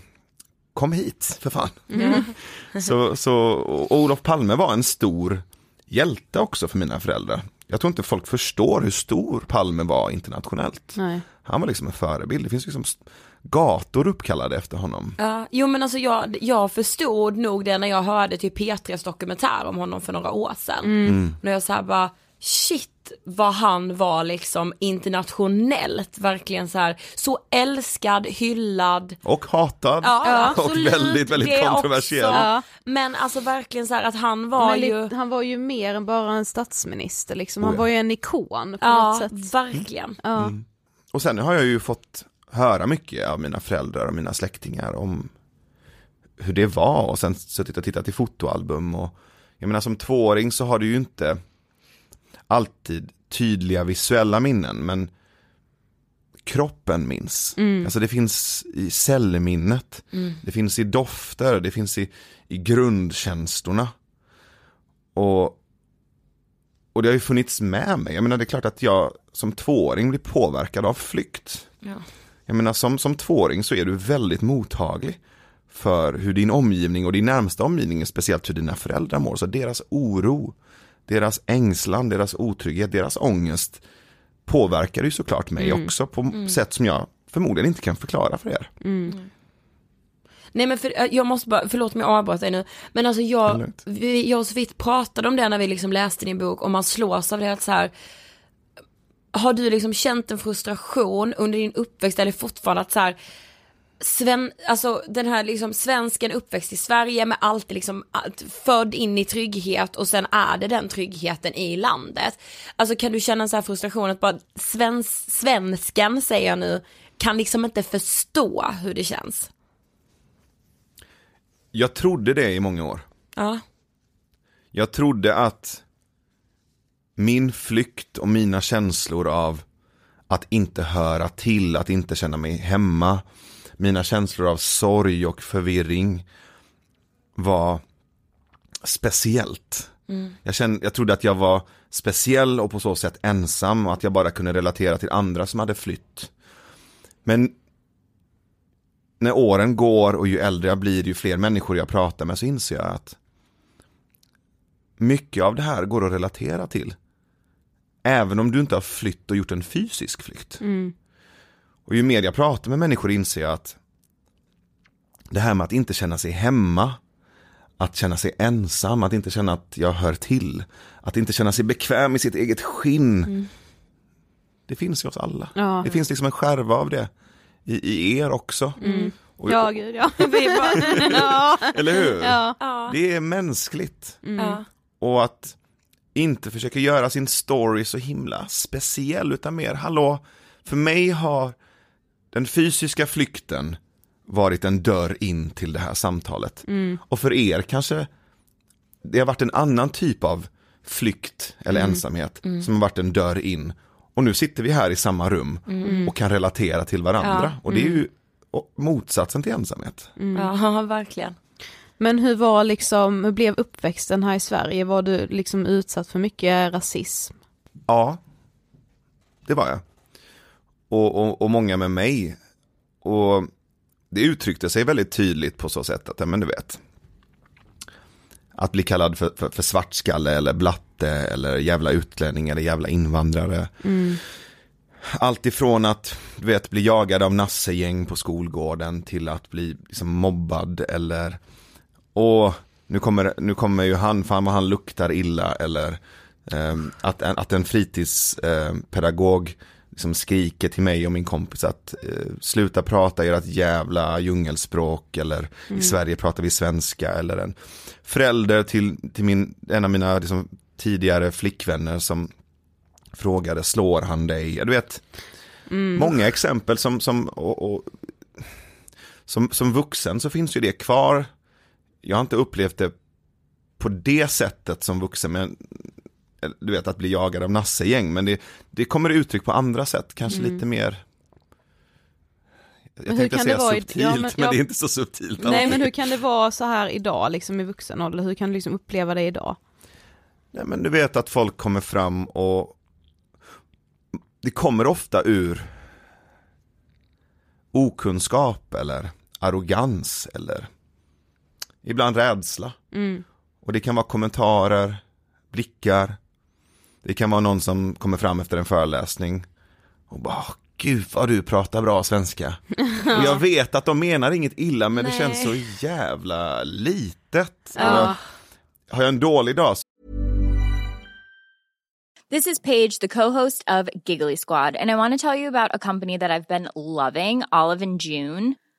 kom hit för fan. Mm. så, så, och Olof Palme var en stor hjälte också för mina föräldrar. Jag tror inte folk förstår hur stor Palme var internationellt. Nej. Han var liksom en förebild, det finns liksom gator uppkallade efter honom. Ja, jo men alltså jag, jag förstod nog det när jag hörde typ P3s dokumentär om honom för några år sedan. Mm. När jag såhär bara, shit vad han var liksom internationellt, verkligen så här så älskad, hyllad. Och hatad. Ja, och absolut, väldigt, väldigt kontroversiell. Ja. Men alltså verkligen så här att han var Men ju, han var ju mer än bara en statsminister liksom, Oh han ja. var ju en ikon på ja något sätt. verkligen. Ja. Och sen har jag ju fått höra mycket av mina föräldrar och mina släktingar om hur det var och sen suttit och tittat i fotoalbum och jag menar som tvååring så har du ju inte alltid tydliga visuella minnen men kroppen minns. Alltså det finns i cellminnet, det finns i dofter, det finns i, i grundkänslorna. Och, och det har ju funnits med mig. Jag menar det är klart att jag som tvååring blir påverkad av flykt. Ja. Jag menar som, som tvååring så är du väldigt mottaglig för hur din omgivning och din närmsta omgivning, speciellt hur dina föräldrar mår. Så deras oro, deras ängslan, deras otrygghet, deras ångest påverkar ju såklart mig också på sätt som jag förmodligen inte kan förklara för er. Nej men för, äh, jag måste bara, förlåt om jag avbröt dig nu, men alltså jag, vi, jag och Sofie pratade om det när vi liksom läste din bok och man slås av det att så här, har du liksom känt en frustration under din uppväxt eller fortfarande att så här, Sven, alltså den här liksom svensken uppväxt i Sverige med allt liksom allt, född in i trygghet och sen är det den tryggheten i landet. Alltså kan du känna en så här frustration att bara svens, svensken säger jag nu kan liksom inte förstå hur det känns. Jag trodde det i många år. Ja. Jag trodde att min flykt och mina känslor av att inte höra till, att inte känna mig hemma, mina känslor av sorg och förvirring var speciellt. Jag, kände, jag trodde att jag var speciell och på så sätt ensam och att jag bara kunde relatera till andra som hade flytt. Men när åren går och ju äldre jag blir, ju fler människor jag pratar med så inser jag att mycket av det här går att relatera till. Även om du inte har flytt och gjort en fysisk flykt. Och ju mer jag pratar med människor inser jag att det här med att inte känna sig hemma, att känna sig ensam, att inte känna att jag hör till, att inte känna sig bekväm i sitt eget skinn. Det finns i oss alla. Ja. Det finns liksom en skärva av det i, i er också. Och, Ja, gud ja. Vi bara, ja. Eller hur? Ja. Det är mänskligt. Ja. Och att inte försöka göra sin story så himla speciell utan mer, hallå, för mig har den fysiska flykten varit en dörr in till det här samtalet. Och för er kanske det har varit en annan typ av flykt eller ensamhet som har varit en dörr in. Och nu sitter vi här i samma rum och kan relatera till varandra. Ja. Och det är ju motsatsen till ensamhet. ja, verkligen. Men hur var liksom, hur blev uppväxten här i Sverige? Var du liksom utsatt för mycket rasism? Ja, det var jag. Och, och, och många med mig. Och det uttryckte sig väldigt tydligt på så sätt att, ja, men du vet. Att bli kallad för, för, för svartskalle eller blatte eller jävla utlänning eller jävla invandrare. Mm. Allt ifrån att du vet, bli jagad av nassegäng på skolgården till att bli liksom, mobbad eller och nu kommer, nu kommer ju han, fan vad han luktar illa eller eh, att, att en fritidspedagog ehm, liksom skriker till mig och min kompis att eh, sluta prata ert jävla djungelspråk eller i Sverige pratar vi svenska eller en förälder till, till min, en av mina liksom, tidigare flickvänner som frågade slår han dig? Du vet, många exempel som, som, och, och, som, som vuxen så finns ju det kvar. Jag har inte upplevt det på det sättet som vuxen, men du vet att bli jagad av nassegäng, men det, det kommer uttryck på andra sätt, kanske Mm. lite mer jag hur tänkte säga vara i- subtilt, ja, men, men- ja. det är inte så subtilt. Nej alltid. men hur kan det vara så här idag liksom i vuxen ålder? Hur kan du liksom uppleva det idag? Nej, men du vet att folk kommer fram och det kommer ofta ur okunskap eller arrogans eller ibland rädsla. Mm. Och det kan vara kommentarer, blickar. Det kan vara någon som kommer fram efter en föreläsning och bara "Åh, Gud vad du pratar bra svenska. Och jag vet att de menar inget illa men det Nej. känns så jävla litet. Ja. Och Har jag en dålig dag This is Paige, the co-host of Giggly Squad, and I want to tell you about a company that I've been loving, Olive and June.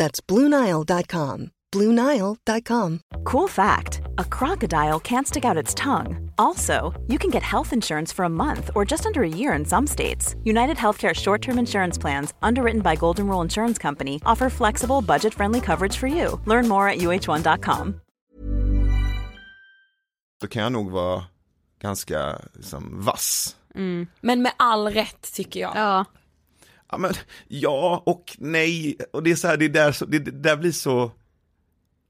That's BlueNile.com. BlueNile.com. Cool fact a crocodile can't stick out its tongue. Also, you can get health insurance for a month or just under a year in some states. United Healthcare short term insurance plans, underwritten by Golden Rule Insurance Company, offer flexible, budget friendly coverage for you. Learn more at uh1.com. så kan jag nog vara ganska liksom, vass. Mm. Men med all rätt tycker jag. Ja. Ja, men, ja och nej, och det är så här, det, är där, det, det där blir så,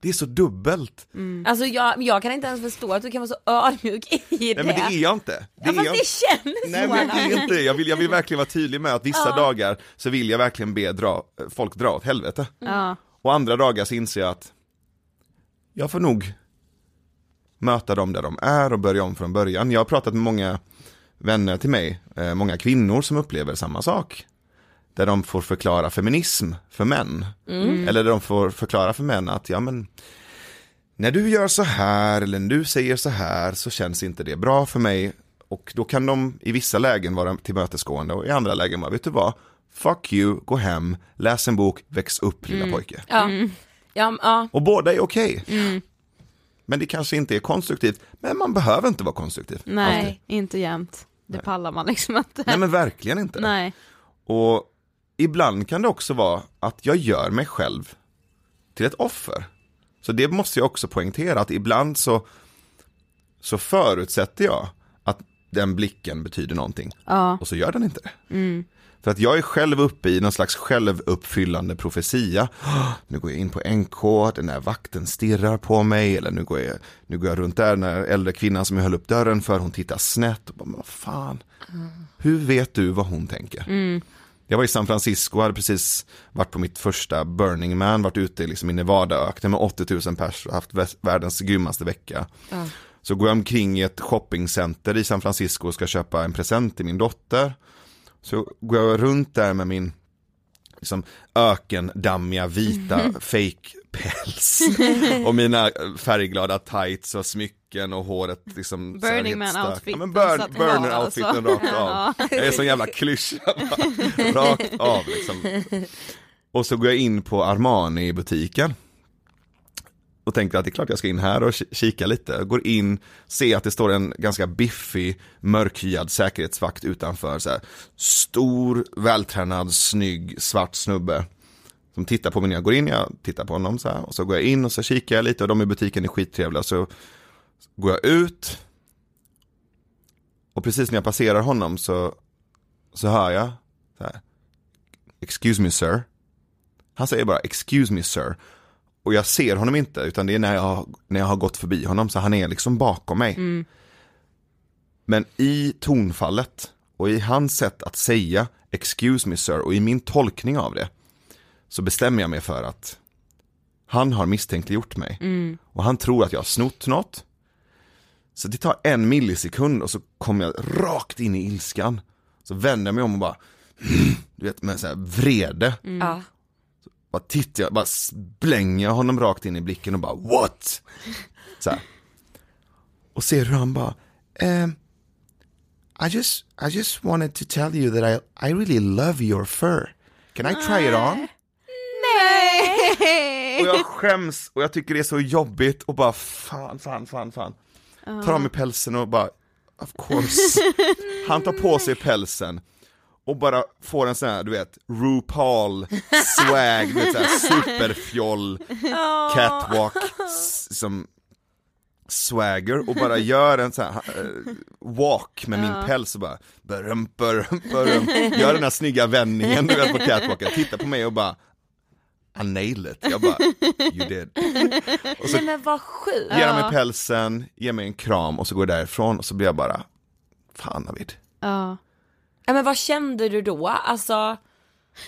det är så dubbelt. Alltså jag, jag kan inte ens förstå att du kan vara så ödmjuk i det. Nej men det är jag inte. Det ja, fast jag det känns Nej så. men jag inte, jag vill, jag vill verkligen vara tydlig med att vissa dagar så vill jag verkligen be dra, folk dra åt helvete. Ja. Och andra dagar så inser jag att jag får nog möta dem där de är och börja om från början. Jag har pratat med många vänner till mig, eh, många kvinnor som upplever samma sak. Där de får förklara feminism för män. Eller där de får förklara för män att ja men när du gör så här eller när du säger så här så känns inte det bra för mig. Och då kan de i vissa lägen vara tillmötesgående och i andra lägen vara, vet du vad? Fuck you, gå hem, läs en bok, väx upp lilla pojke. Ja. Ja, ja. Och båda är okej. Men det kanske inte är konstruktivt, men man behöver inte vara konstruktiv. Nej, Alltid. inte jämt. Det pallar man liksom inte. Nej men verkligen inte. Nej. Och ibland kan det också vara att jag gör mig själv till ett offer. Så det måste jag också poängtera, att ibland så, så förutsätter jag att den blicken betyder någonting. Ja. Och så gör den inte det. För att jag är själv uppe i någon slags självuppfyllande profetia. "Åh, Nu går jag in på NK, den där vakten stirrar på mig. Eller nu går jag, nu går jag runt där, den där äldre kvinnan som jag höll upp dörren för, hon tittar snett. Och bara, vad fan, hur vet du vad hon tänker? Jag var i San Francisco, hade precis varit på mitt första Burning Man, varit ute liksom i Nevadaöknen med 80 000 pers och haft världens grymmaste vecka. Så går jag omkring i ett shoppingcenter i San Francisco och ska köpa en present till min dotter. Så går jag runt där med min liksom, ökendammiga vita fake päls och mina färgglada tights och smycken och håret liksom Burning helt Man starkt. outfiten ja, men burn, satt Burner kvar alltså. outfiten rakt av. Jag är sån jävla klyscha. Rakt av liksom. Och så går jag in på Armani i butiken. Och tänker att det är klart jag ska in här och ki- kika lite. Jag går in, ser att det står en ganska biffig, mörkhyad säkerhetsvakt utanför. Så här, stor, vältränad, snygg, svart snubbe. Som tittar på mig när jag går in, jag tittar på honom så här. Och så går jag in och så kikar jag lite och de i butiken är skittrevliga. Så går jag ut. Och precis när jag passerar honom så, så hör jag så här. excuse me sir. Han säger bara excuse me sir. Och jag ser honom inte utan det är när jag, har- när jag har gått förbi honom så han är liksom bakom mig. Mm. Men i tonfallet och i hans sätt att säga excuse me sir och i min tolkning av det så bestämmer jag mig för att han har misstänkliggjort mig Mm. och han tror att jag har snott något. Så det tar en millisekund och så kommer jag rakt in i ilskan. Så vänder jag mig om och bara, du vet med så här vrede. Ja. Bara tittar jag, bara splänger jag honom rakt in i blicken och bara what? Så här. Och ser hur han bara, ehm, I just, I just wanted to tell you that I, I really love your fur. Can I try it on? Och jag skäms och jag tycker det är så jobbigt och bara fan, fan, fan, fan. Tar av mig pälsen och bara, of course. Han tar på sig pälsen och bara får en sån här, du vet, RuPaul swag, du vet, så här, superfjoll, catwalk, s- som swagger och bara gör en sån här eh, walk med min päls och bara börrum, börrum, börrum. Gör den här snygga vändningen du vet på catwalken, tittar på mig och bara I nailed it. Jag bara, you did. Och så Nej men vad sjukt. ger han mig pälsen, ger mig en kram och så går jag därifrån och så blir jag bara, fan David. Ja. Ja men vad kände du då? Alltså,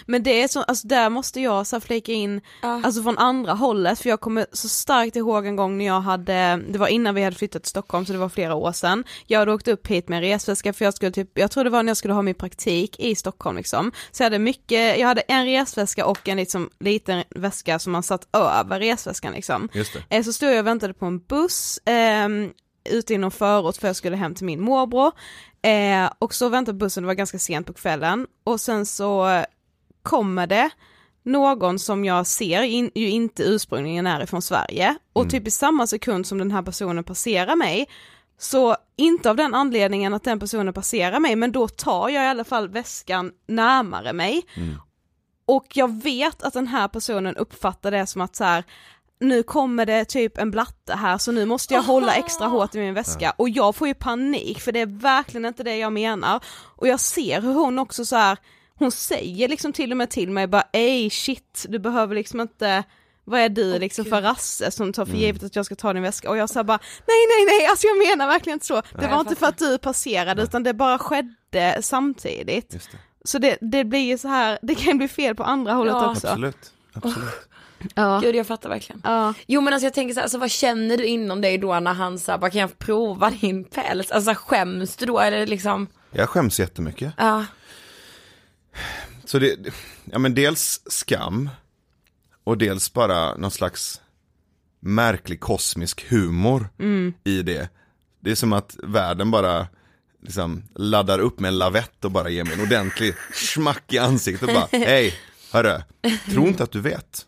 Men det är så, alltså där måste jag så flika in, alltså från andra hållet, för jag kommer så starkt ihåg en gång när jag hade, det var innan vi hade flyttat till Stockholm så det var flera år sedan, jag hade åkt upp hit med en resväska för jag skulle typ, jag tror det var när jag skulle ha min praktik i Stockholm liksom, så jag hade mycket, jag hade en resväska och en liksom liten väska som man satt över resväskan liksom. Just det. Eh, Så stod jag och väntade på en buss ehm, ute i någon förort för jag skulle hem till min morbror. Eh, och så väntade bussen, det var ganska sent på kvällen och sen så eh, kommer det någon som jag ser in, ju inte ursprungligen är ifrån Sverige och typ i samma sekund som den här personen passerar mig så inte av den anledningen att den personen passerar mig men då tar jag i alla fall väskan närmare mig. Och jag vet att den här personen uppfattar det som att så här, nu kommer det typ en blatte här så nu måste jag hålla extra hårt i min väska. Och jag får ju panik för det är verkligen inte det jag menar. Och jag ser hur hon också så här, hon säger liksom till och med till mig bara ej shit du behöver liksom inte vad är du liksom för rasse som tar för givet att jag ska ta din väska och jag sa bara nej nej nej alltså jag menar verkligen inte så det var inte för att du passerade utan det bara skedde samtidigt Just det. så det, det blir ju så här, det kan bli fel på andra hållet Ja. också. Absolut. Absolut. Ja. gud jag fattar verkligen. Ja. Jo men alltså jag tänker så här, alltså, vad känner du inom dig då när han sa bara kan jag prova din päls? Alltså skäms du då eller liksom? Jag skäms jättemycket. Ja. Så det, ja men dels skam och dels bara någon slags märklig kosmisk humor i det. Det är som att världen bara liksom laddar upp med en lavett och bara ger mig en ordentlig smack i ansiktet och bara hej, hörru, tro inte att du vet.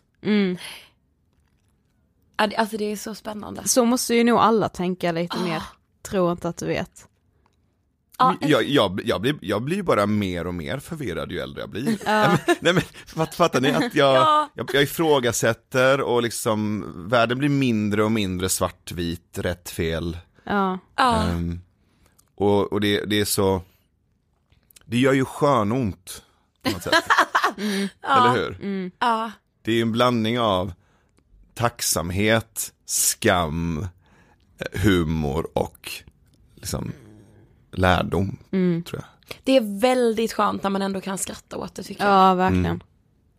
Ja, det- Alltså det är så spännande. Så måste ju nog alla tänka lite mer, tro inte att du vet. Ja, Jag, jag, jag, blir, jag blir bara mer och mer förvirrad ju äldre jag blir. Men, nej, men fatt, fattar ni att jag, Ja. jag, jag ifrågasätter och liksom världen blir mindre och mindre svartvit, rätt, fel. Ja. ja. Ehm, och och det, det är så, det gör ju skönont på något sätt. Eller hur? ja. Det är ju en blandning av tacksamhet, skam, eh, humor och liksom lärdom, tror jag. Det är väldigt skönt när man ändå kan skratta åt det tycker jag. Ja, verkligen.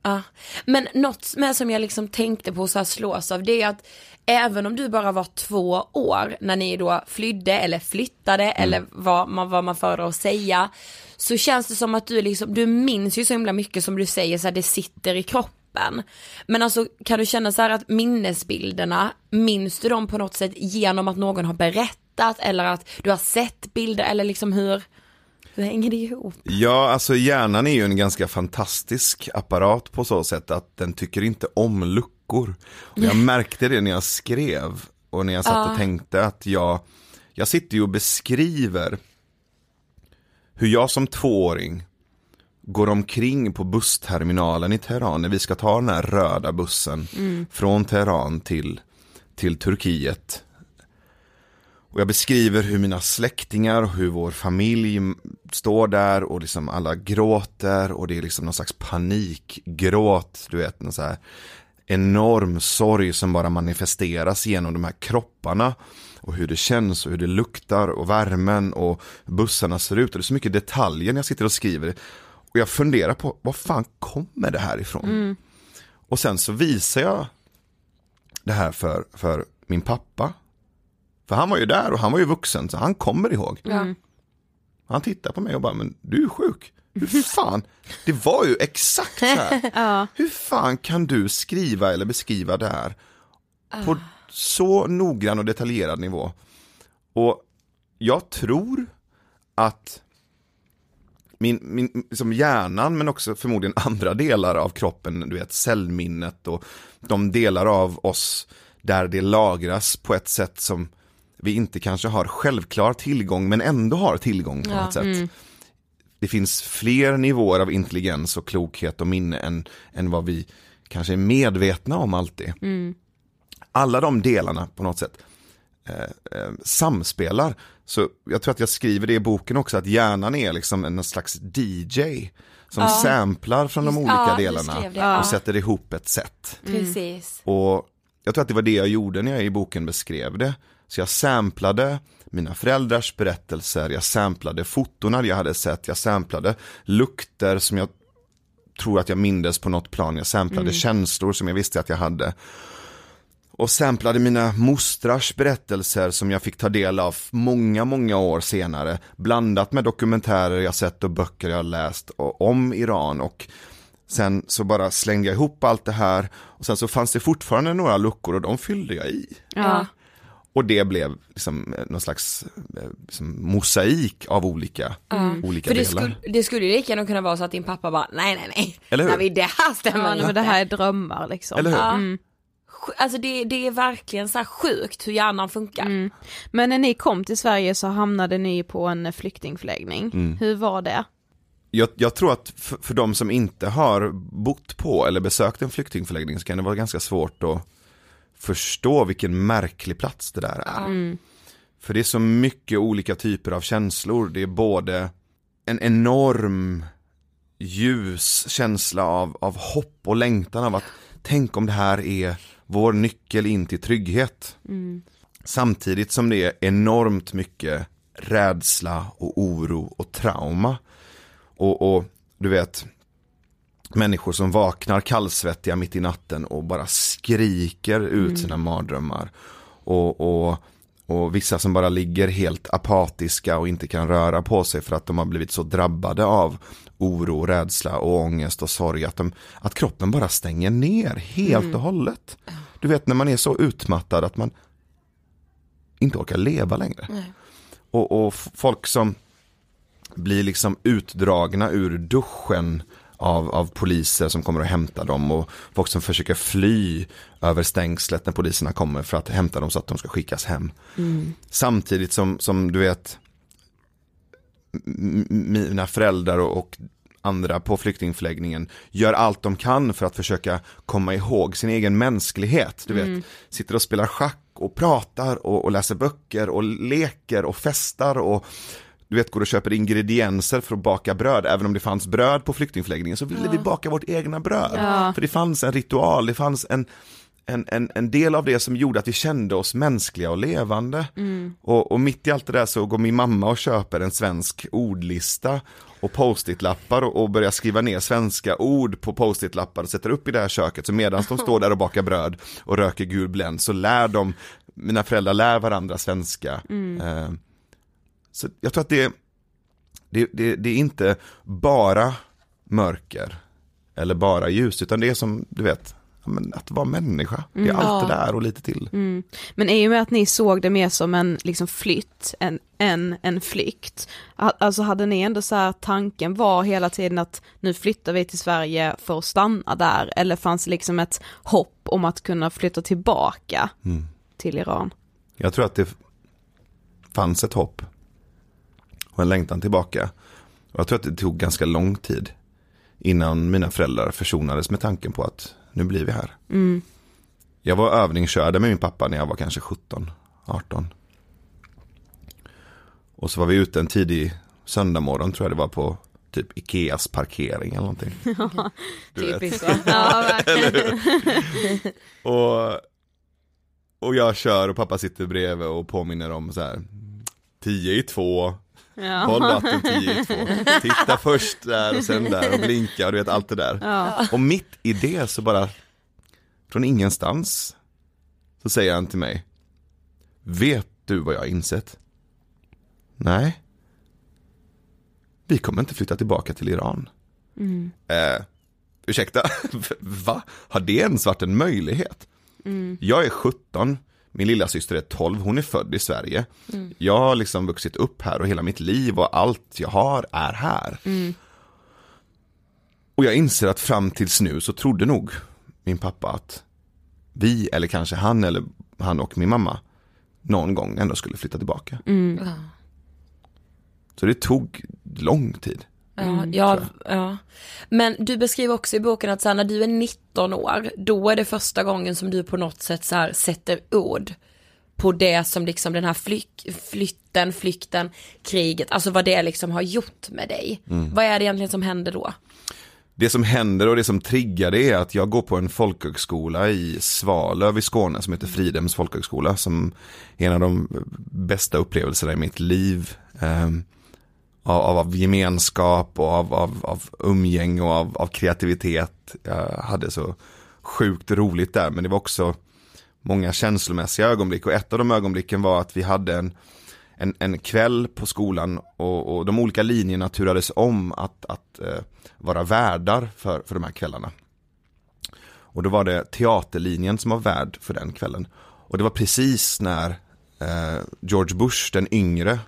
Ja. Men något med som jag liksom tänkte på så här slås av det är att även om du bara var två år när ni då flydde eller flyttade eller vad man, vad man föredrar att säga så känns det som att du liksom, du minns ju så himla mycket som du säger så här, det sitter i kroppen. Men alltså kan du känna så här att minnesbilderna, minns du dem på något sätt genom att någon har berättat eller att du har sett bilder eller liksom hur, hur hänger det ihop? Ja, alltså hjärnan är ju en ganska fantastisk apparat på så sätt att den tycker inte om luckor. Och jag märkte det när jag skrev och när jag satt och tänkte att jag, jag sitter ju och beskriver hur jag som tvååring går omkring på bussterminalen i Teheran när vi ska ta den här röda bussen från Teheran till, till Turkiet. Och jag beskriver hur mina släktingar och hur vår familj står där och liksom alla gråter och det är liksom någon slags panikgråt, du vet, någon så här enorm sorg som bara manifesteras genom de här kropparna och hur det känns och hur det luktar och värmen och bussarna ser ut och det är så mycket detaljer när jag sitter och skriver och jag funderar på, var fan kommer det här ifrån? Mm. Och sen så visar jag det här för, för min pappa. För han var ju där och han var ju vuxen så han kommer ihåg. Ja. Han tittar på mig och bara, men du är sjuk. Hur fan, det var ju exakt så här. Ja. Hur fan kan du skriva eller beskriva det här på så noggrann och detaljerad nivå? Och jag tror att min, min liksom hjärnan men också förmodligen andra delar av kroppen, du vet cellminnet och de delar av oss där det lagras på ett sätt som vi inte kanske har självklar tillgång men ändå har tillgång på Ja. något sätt. Mm. Det finns fler nivåer av intelligens och klokhet och minne än, än vad vi kanske är medvetna om alltid. Mm. Alla de delarna på något sätt eh, eh, samspelar. Så jag tror att jag skriver det i boken också, att hjärnan är liksom en slags DJ som Ja. samplar från de olika ja, delarna ja. och sätter ihop ett sätt. Precis. Och jag tror att det var det jag gjorde när jag i boken beskrev det. Så jag samplade mina föräldrars berättelser, jag samplade fotona jag hade sett, jag samplade lukter som jag tror att jag mindes på något plan, jag samplade Mm. känslor som jag visste att jag hade. Och samplade mina mostrars berättelser som jag fick ta del av många, många år senare. Blandat med dokumentärer jag sett och böcker jag läst om Iran. Och sen så bara slängde jag ihop allt det här. Och sen så fanns det fortfarande några luckor och de fyllde jag i. Ja. Och det blev liksom eh, någon slags eh, liksom, mosaik av olika, olika För det delar. skulle, det skulle ju lika gärna kunna vara så att din pappa bara, nej nej nej. Eller hur? Nej, det här stämmer Ja, inte. men det här är drömmar liksom. Eller hur? Ja. Mm. Alltså det, det är verkligen så här sjukt hur hjärnan funkar. Mm. Men när ni kom till Sverige så hamnade ni på en flyktingförläggning. Mm. Hur var det? Jag, jag tror att för, för de som inte har bott på eller besökt en flyktingförläggning så kan det vara ganska svårt att förstå vilken märklig plats det där är. Mm. För det är så mycket olika typer av känslor. Det är både en enorm ljus känsla av, av hopp och längtan av att tänk om det här är vår nyckel in till trygghet. Mm. Samtidigt som det är enormt mycket rädsla och oro och trauma. Och, och du vet, människor som vaknar kallsvettiga mitt i natten och bara skriker ut Mm. sina mardrömmar. Och, och, och vissa som bara ligger helt apatiska och inte kan röra på sig för att de har blivit så drabbade av oro, rädsla och ångest och sorg att, de, att kroppen bara stänger ner helt Mm. och hållet. Du vet när man är så utmattad att man inte orkar leva längre. Nej. Och, och folk som blir liksom utdragna ur duschen av, av poliser som kommer och hämtar dem och folk som försöker fly över stängslet när poliserna kommer för att hämta dem så att de ska skickas hem. Mm. Samtidigt som, som du vet mina föräldrar och, och andra på flyktingförläggningen gör allt de kan för att försöka komma ihåg sin egen mänsklighet. Du Mm. vet, sitter och spelar schack och pratar och, och läser böcker och leker och festar och du vet, går och köper ingredienser för att baka bröd. Även om det fanns bröd på flyktingförläggningen så ville Ja. vi baka vårt egna bröd. Ja. För det fanns en ritual, det fanns en, en, en, en del av det som gjorde att vi kände oss mänskliga och levande. Mm. Och, och mitt i allt det där så går min mamma och köper en svensk ordlista och post-it-lappar och, och börjar skriva ner svenska ord på post-it-lappar och sätter upp i det här köket. Så medan de står där och bakar bröd och röker gul Blend så lär de, mina föräldrar lär varandra svenska. Mm. Eh, så jag tror att det, det, det, det är inte bara mörker eller bara ljus utan det är som du vet, att vara människa. Det är Mm. allt det Ja. där och lite till. Mm. Men i och med att ni såg det mer som en liksom flytt än en, en flykt, alltså hade ni ändå så här tanken var hela tiden att nu flyttar vi till Sverige för att stanna där, eller fanns det liksom ett hopp om att kunna flytta tillbaka Mm. till Iran? Jag tror att det fanns ett hopp och en längtan tillbaka. Och jag tror att det tog ganska lång tid innan mina föräldrar försonades med tanken på att nu blir vi här. Mm. Jag var övningskörde med min pappa när jag var kanske 17, 18. Och så var vi ute en tidig söndagmorgon tror jag det var på typ Ikeas parkering eller någonting. Ja, typiskt va? Ja, och, och jag kör och pappa sitter bredvid och påminner om så här 10 i två, Ja. håll vatten 10 i två, titta först där och sen där och blinka och du vet allt det där. Ja. Och mitt i det så bara, från ingenstans, så säger han till mig, vet du vad jag har insett? Nej. Vi kommer inte flytta tillbaka till Iran. Mm. Eh, ursäkta, va? Har det ens varit en möjlighet? Mm. Jag är 17, min lilla syster är 12, hon är född i Sverige. Mm. Jag har liksom vuxit upp här och hela mitt liv och allt jag har är här. Mm. Och jag inser att fram tills nu så trodde nog min pappa att vi, eller kanske han eller han och min mamma, någon gång ändå skulle flytta tillbaka. Mm. Så det tog lång tid. Ja, ja, ja. Men du beskriver också i boken att så här, när du är 19 år, då är det första gången som du på något sätt så här, sätter ord på det som liksom den här flyk, flytten, flykten, kriget, alltså vad det liksom har gjort med dig. Mm. Vad är det egentligen som händer då? Det som händer och det som triggar det är att jag går på en folkhögskola i Svalöv i Skåne som heter Fridhems folkhögskola som är en av de bästa upplevelserna i mitt liv. Eh, av, av gemenskap och av, av, av umgänge och av, av kreativitet. Jag hade så sjukt roligt där men det var också många känslomässiga ögonblick och ett av de ögonblicken var att vi hade en, en, en kväll på skolan och, och de olika linjerna turades om att, att eh, vara värdar för, för de här kvällarna. Och då var det teaterlinjen som var värd för den kvällen. Och det var precis när eh, George Bush, den yngre,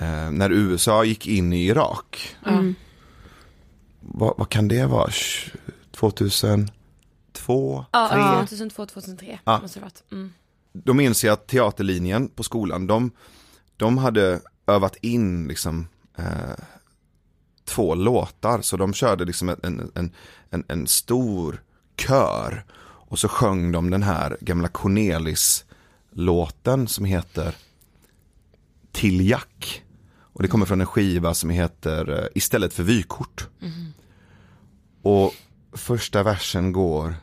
eh, när USA gick in i Irak. Mm. Vad, vad kan det vara? 2002? Ja, tre? 2002, 2003 Ja. måste det varit. Mm. Då minns jag att teaterlinjen på skolan, de, de hade övat in liksom eh, två låtar. Så de körde liksom en, en, en, en, en stor kör. Och så sjöng de den här gamla Cornelis-låten som heter Till Jack. Och det kommer från en skiva som heter eh, Istället för vykort. Och första versen går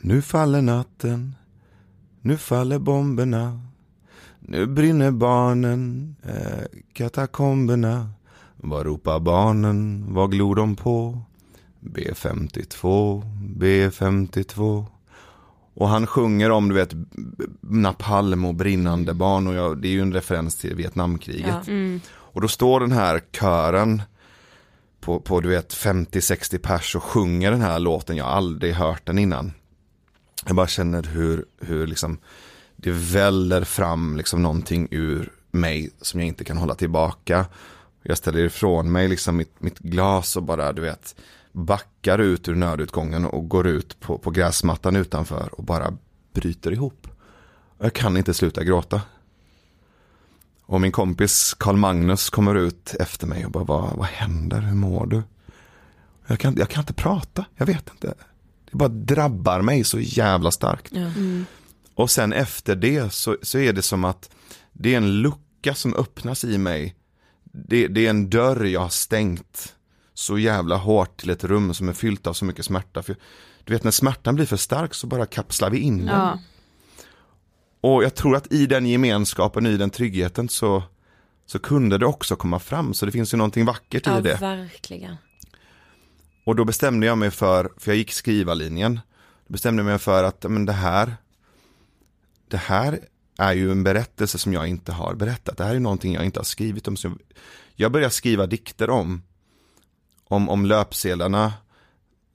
Nu faller natten Nu faller bomberna Nu brinner barnen eh, Katakomberna Vad ropar barnen? Vad glor de på? B52 B52 Och han sjunger om du vet napalm och brinnande barn och jag, det är ju en referens till Vietnamkriget. Ja. Mm. Och då står den här kören på, på du vet 50-60 pers och sjunger den här låten. Jag har aldrig hört den innan. Jag bara känner hur, hur liksom det väller fram liksom någonting ur mig som jag inte kan hålla tillbaka. Jag ställer ifrån mig liksom mitt, mitt glas och bara du vet backar ut ur nödutgången och går ut på, på gräsmattan utanför och bara bryter ihop. Jag kan inte sluta gråta. Och min kompis Karl Magnus kommer ut efter mig och bara, vad, vad händer, hur mår du? Jag kan, jag kan inte prata, jag vet inte. Det bara drabbar mig så jävla starkt. Ja. Mm. Och sen efter det så, så är det som att det är en lucka som öppnas i mig. Det, det är en dörr jag har stängt så jävla hårt till ett rum som är fyllt av så mycket smärta. För, du vet när smärtan blir för stark så bara kapslar vi in den. Ja. Och jag tror att i den gemenskapen, i den tryggheten så, så kunde det också komma fram. Så det finns ju någonting vackert Ja, i det. verkligen. Och då bestämde jag mig för, för jag gick skrivarlinjen. Då bestämde jag mig för att men det här, det här är ju en berättelse som jag inte har berättat. Det här är någonting jag inte har skrivit om. Så jag- jag började skriva dikter om, om, om löpsedlarna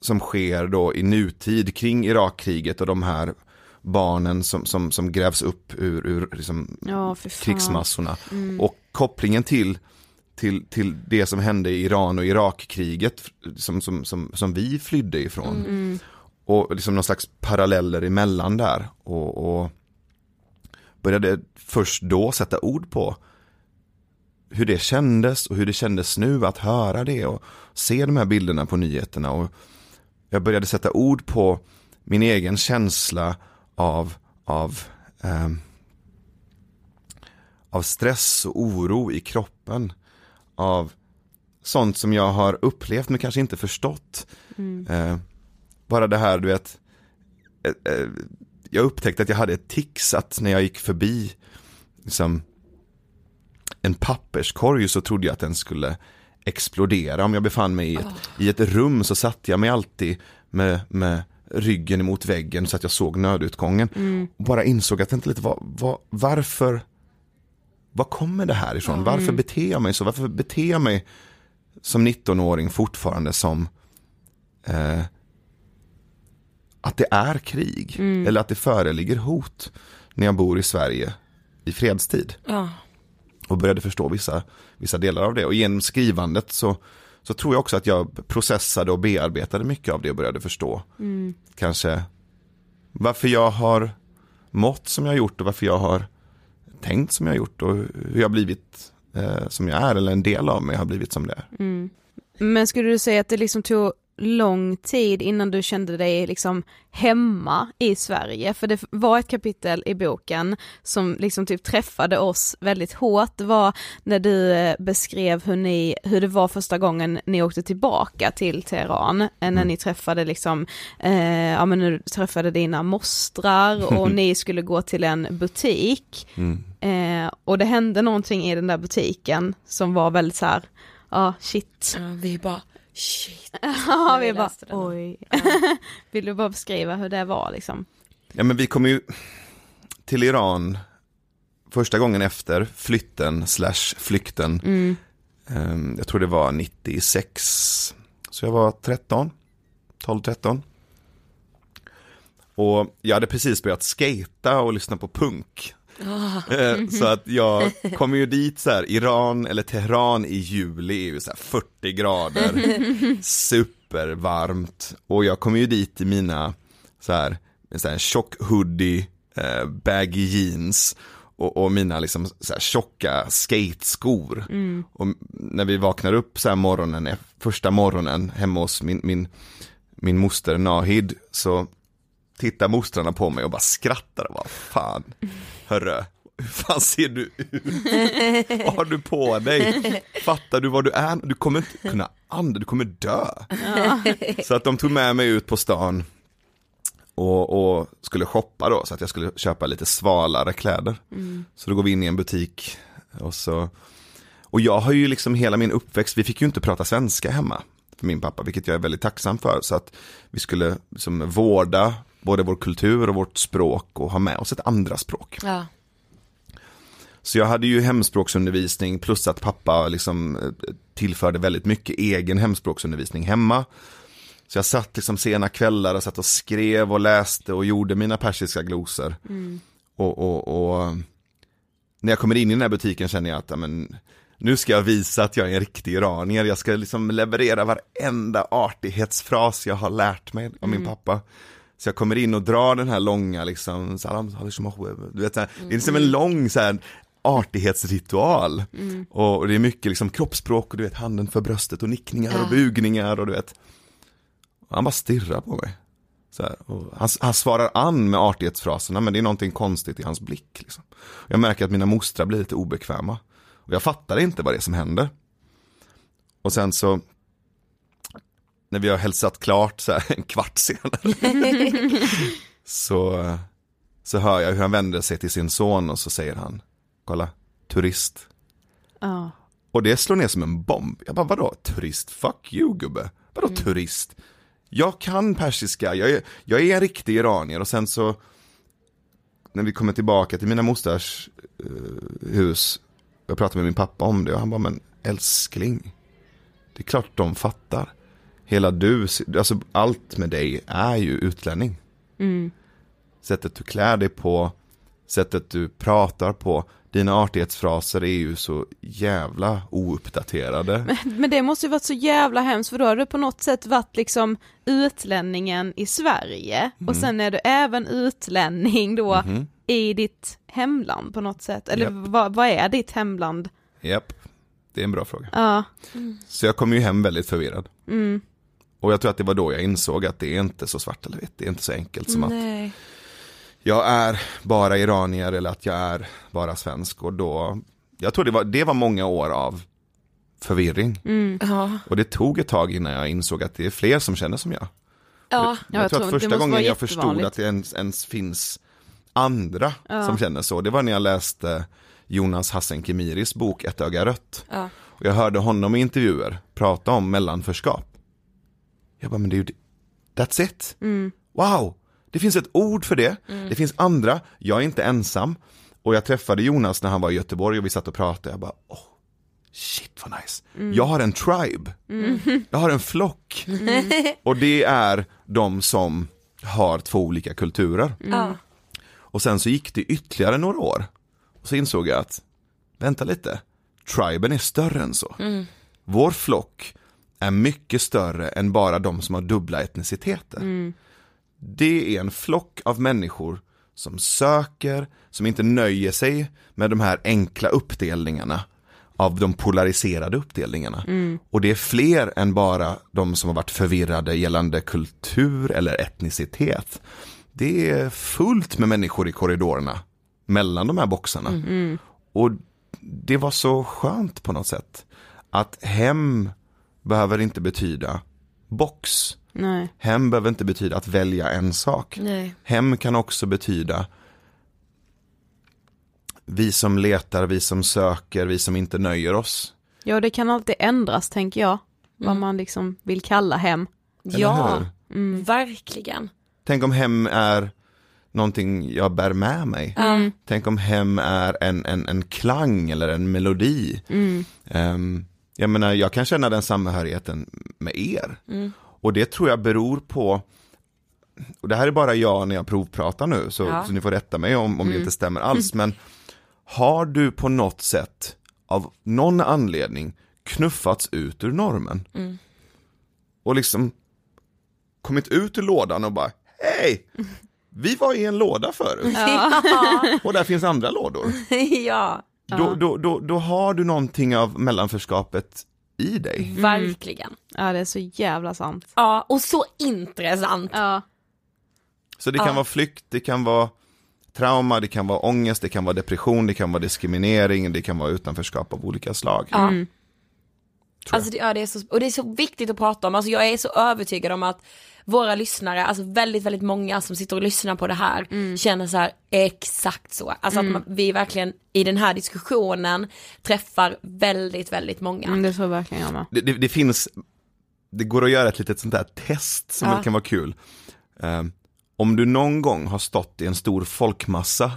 som sker då i nutid kring Irakkriget och de här barnen som, som, som grävs upp ur, ur liksom Ja, krigsmassorna. Mm. Och kopplingen till, till, till det som hände i Iran och Irakkriget som, som, som, som vi flydde ifrån. Mm. Och liksom någon slags paralleller emellan där. Och, och började först då sätta ord på hur det kändes och hur det kändes nu att höra det och se de här bilderna på nyheterna. Och jag började sätta ord på min egen känsla av, av, ehm, av stress och oro i kroppen. Av sånt som jag har upplevt men kanske inte förstått. Mm. Eh, bara det här, du vet, eh, eh, jag upptäckte att jag hade ett tics att när jag gick förbi liksom, en papperskorg så trodde jag att den skulle explodera. Om jag befann mig i ett, i ett rum så satte jag mig alltid med, med ryggen emot väggen så att jag såg nödutgången. Mm. Och bara insåg att inte lite var, var, varför, var kommer det här ifrån? Varför Mm. beter jag mig så? Varför beter jag mig som 19-åring fortfarande som eh, att det är krig Mm. eller att det föreligger hot när jag bor i Sverige i fredstid Ja. och började förstå vissa, vissa delar av det. Och genom skrivandet så, så tror jag också att jag processade och bearbetade mycket av det och började förstå. Mm. Kanske varför jag har mått som jag har gjort och varför jag har tänkt som jag har gjort och hur jag har blivit eh, som jag är eller en del av mig har blivit som det är. Mm. Men skulle du säga att det liksom tog lång tid innan du kände dig liksom hemma i Sverige? För det var ett kapitel i boken som liksom typ träffade oss väldigt hårt. Det var när du eh, beskrev hur, ni, hur det var första gången ni åkte tillbaka till Teheran, eh, när ni träffade liksom, eh, ja men du träffade dina mostrar och ni skulle gå till en butik. Mm. Eh, och det hände någonting i den där butiken som var väldigt så här, ja shit. Ja, vi bara shit. Ja, vi vi bara oj. Vill du bara beskriva hur det var liksom? Ja men vi kom ju till Iran första gången efter flytten slash flykten. Mm. Ehm, Jag tror det var 96. Så jag var 13, 12-13. Och jag hade precis börjat skata och lyssna på punk. Ah. Eh, Så att jag kom ju dit så här, Iran eller Teheran i juli är ju så här 40 grader, supervarmt. Och jag kom ju dit i mina så här, sån här tjock hoodie, eh, baggy jeans och, och mina liksom så här tjocka skateskor. Mm. Och när vi vaknar upp så här morgonen, eh, första morgonen hemma hos min, min, min moster Nahid så tittar mostrarna på mig och bara skrattar och bara fan, hörru, hur fan ser du ut? Vad har du på dig? Fattar du vad du är? Du kommer inte kunna andas, du kommer dö. Så att de tog med mig ut på stan och, och skulle shoppa då så att jag skulle köpa lite svalare kläder. Mm. Så då går vi in i en butik och så och jag har ju liksom hela min uppväxt, vi fick ju inte prata svenska hemma för min pappa, vilket jag är väldigt tacksam för. Så att vi skulle liksom vårda både vår kultur och vårt språk och ha med oss ett andra språk. Ja. Så jag hade ju hemspråksundervisning plus att pappa liksom eh, tillförde väldigt mycket egen hemspråksundervisning hemma. Så jag satt liksom sena kvällar och satt och skrev och läste och gjorde mina persiska glosor. Mm. Och, och, och när jag kommer in i den här butiken känner jag att ja, men, nu ska jag visa att jag är en riktig iranier. Jag ska liksom leverera varenda artighetsfras jag har lärt mig av min Mm. pappa. Så jag kommer in och drar den här långa liksom, salam, du vet, så här, det är liksom en lång så här, artighetsritual. Mm. Och, och det är mycket liksom kroppsspråk och du vet handen för bröstet och nickningar och Ja. bugningar och du vet. Och han bara stirrar på mig. Så här, och han, han svarar an med artighetsfraserna men det är någonting konstigt i hans blick. Liksom. Jag märker att mina mostrar blir lite obekväma. Och jag fattar inte vad det är som händer. Och sen så när vi har hälsat klart så här, en kvart senare så, så hör jag hur han vänder sig till sin son och så säger han Kolla, turist. Ja. Och det slår ner som en bomb. Jag bara, vadå turist? Fuck you gubbe. Vadå Mm. turist? Jag kan persiska, jag är, jag är en riktig iranier och sen så när vi kommer tillbaka till mina mosters eh, hus, jag pratade med min pappa om det och han bara, men älskling, det är klart de fattar. Hela du, alltså allt med dig är ju utlänning. Mm. Sättet du klär dig på, sättet du pratar på, dina artighetsfraser är ju så jävla ouppdaterade. Men det måste ju varit så jävla hemskt för då har du på något sätt varit liksom utlänningen i Sverige och sen är du även utlänning då Mhm. i ditt hemland på något sätt. Eller Japp. vad, vad är ditt hemland? Japp, det är en bra fråga. Ja. Så jag kom ju hem väldigt förvirrad. Mm. Och jag tror att det var då jag insåg att det är inte så svart eller vitt, det är inte så enkelt som att Nej. jag är bara iranier eller att jag är bara svensk och då, jag tror det var, det var många år av förvirring. Ja. Och det tog ett tag innan jag insåg att det är fler som känner som jag. Ja. Jag, jag tror tror att första gången jag förstod att det ens, ens finns andra som känner så, det var när jag läste Jonas Hassan Kemiris bok Ett öga rött. Ja. Och jag hörde honom i intervjuer prata om mellanförskap. Jag bara, men det är ju det. That's it. Wow, det finns ett ord för det. Det finns andra, jag är inte ensam. Och jag träffade Jonas när han var i Göteborg och vi satt och pratade. Jag bara, åh, shit vad nice. Jag har en tribe. Jag har en flock. Och det är de som har två olika kulturer. Ja. Och sen så gick det ytterligare några år. Och så insåg jag att, vänta lite, triben är större än så. Vår flock är mycket större än bara de som har dubbla etniciteter. Det är en flock av människor som söker, som inte nöjer sig med de här enkla uppdelningarna av de polariserade uppdelningarna. Och det är fler än bara de som har varit förvirrade gällande kultur eller etnicitet. Det är fullt med människor i korridorerna mellan de här boxarna. Och det var så skönt på något sätt. Att hem behöver inte betyda box. Nej. Hem behöver inte betyda att välja en sak. Nej. Hem kan också betyda vi som letar, vi som söker, vi som inte nöjer oss. Ja, det kan alltid ändras tänker jag. Vad man liksom vill kalla hem. Eller Ja, hur? verkligen. Tänk om hem är någonting jag bär med mig. Tänk om hem är en, en, en klang eller en melodi. Ehm, jag menar, jag kan känna den samhörigheten med er. Och det tror jag beror på, och det här är bara jag när jag provpratar nu, så, Ja. så ni får rätta mig om, om det inte stämmer alls. Men har du på något sätt, av någon anledning, knuffats ut ur normen? Och liksom kommit ut ur lådan och bara, hej! Vi var i en låda förut. Och där finns andra lådor. ja, Då, då, då, då har du någonting av mellanförskapet i dig. verkligen. Ja, det är så jävla sant. Ja, och så intressant. Ja. Så det kan Ja. vara flykt, det kan vara trauma, det kan vara ångest, det kan vara depression, det kan vara diskriminering, det kan vara utanförskap av olika slag. Ja. Alltså det, ja, det är så, och det är så viktigt att prata om, alltså jag är så övertygad om att våra lyssnare, alltså väldigt, väldigt många som sitter och lyssnar på det här känner så här exakt så. Alltså att man, vi verkligen i den här diskussionen träffar väldigt, väldigt många. Mm, det tror verkligen jag med. Det, det, det finns, det går att göra ett litet sånt där test som Ja. kan vara kul. Ehm, om du någon gång har stått i en stor folkmassa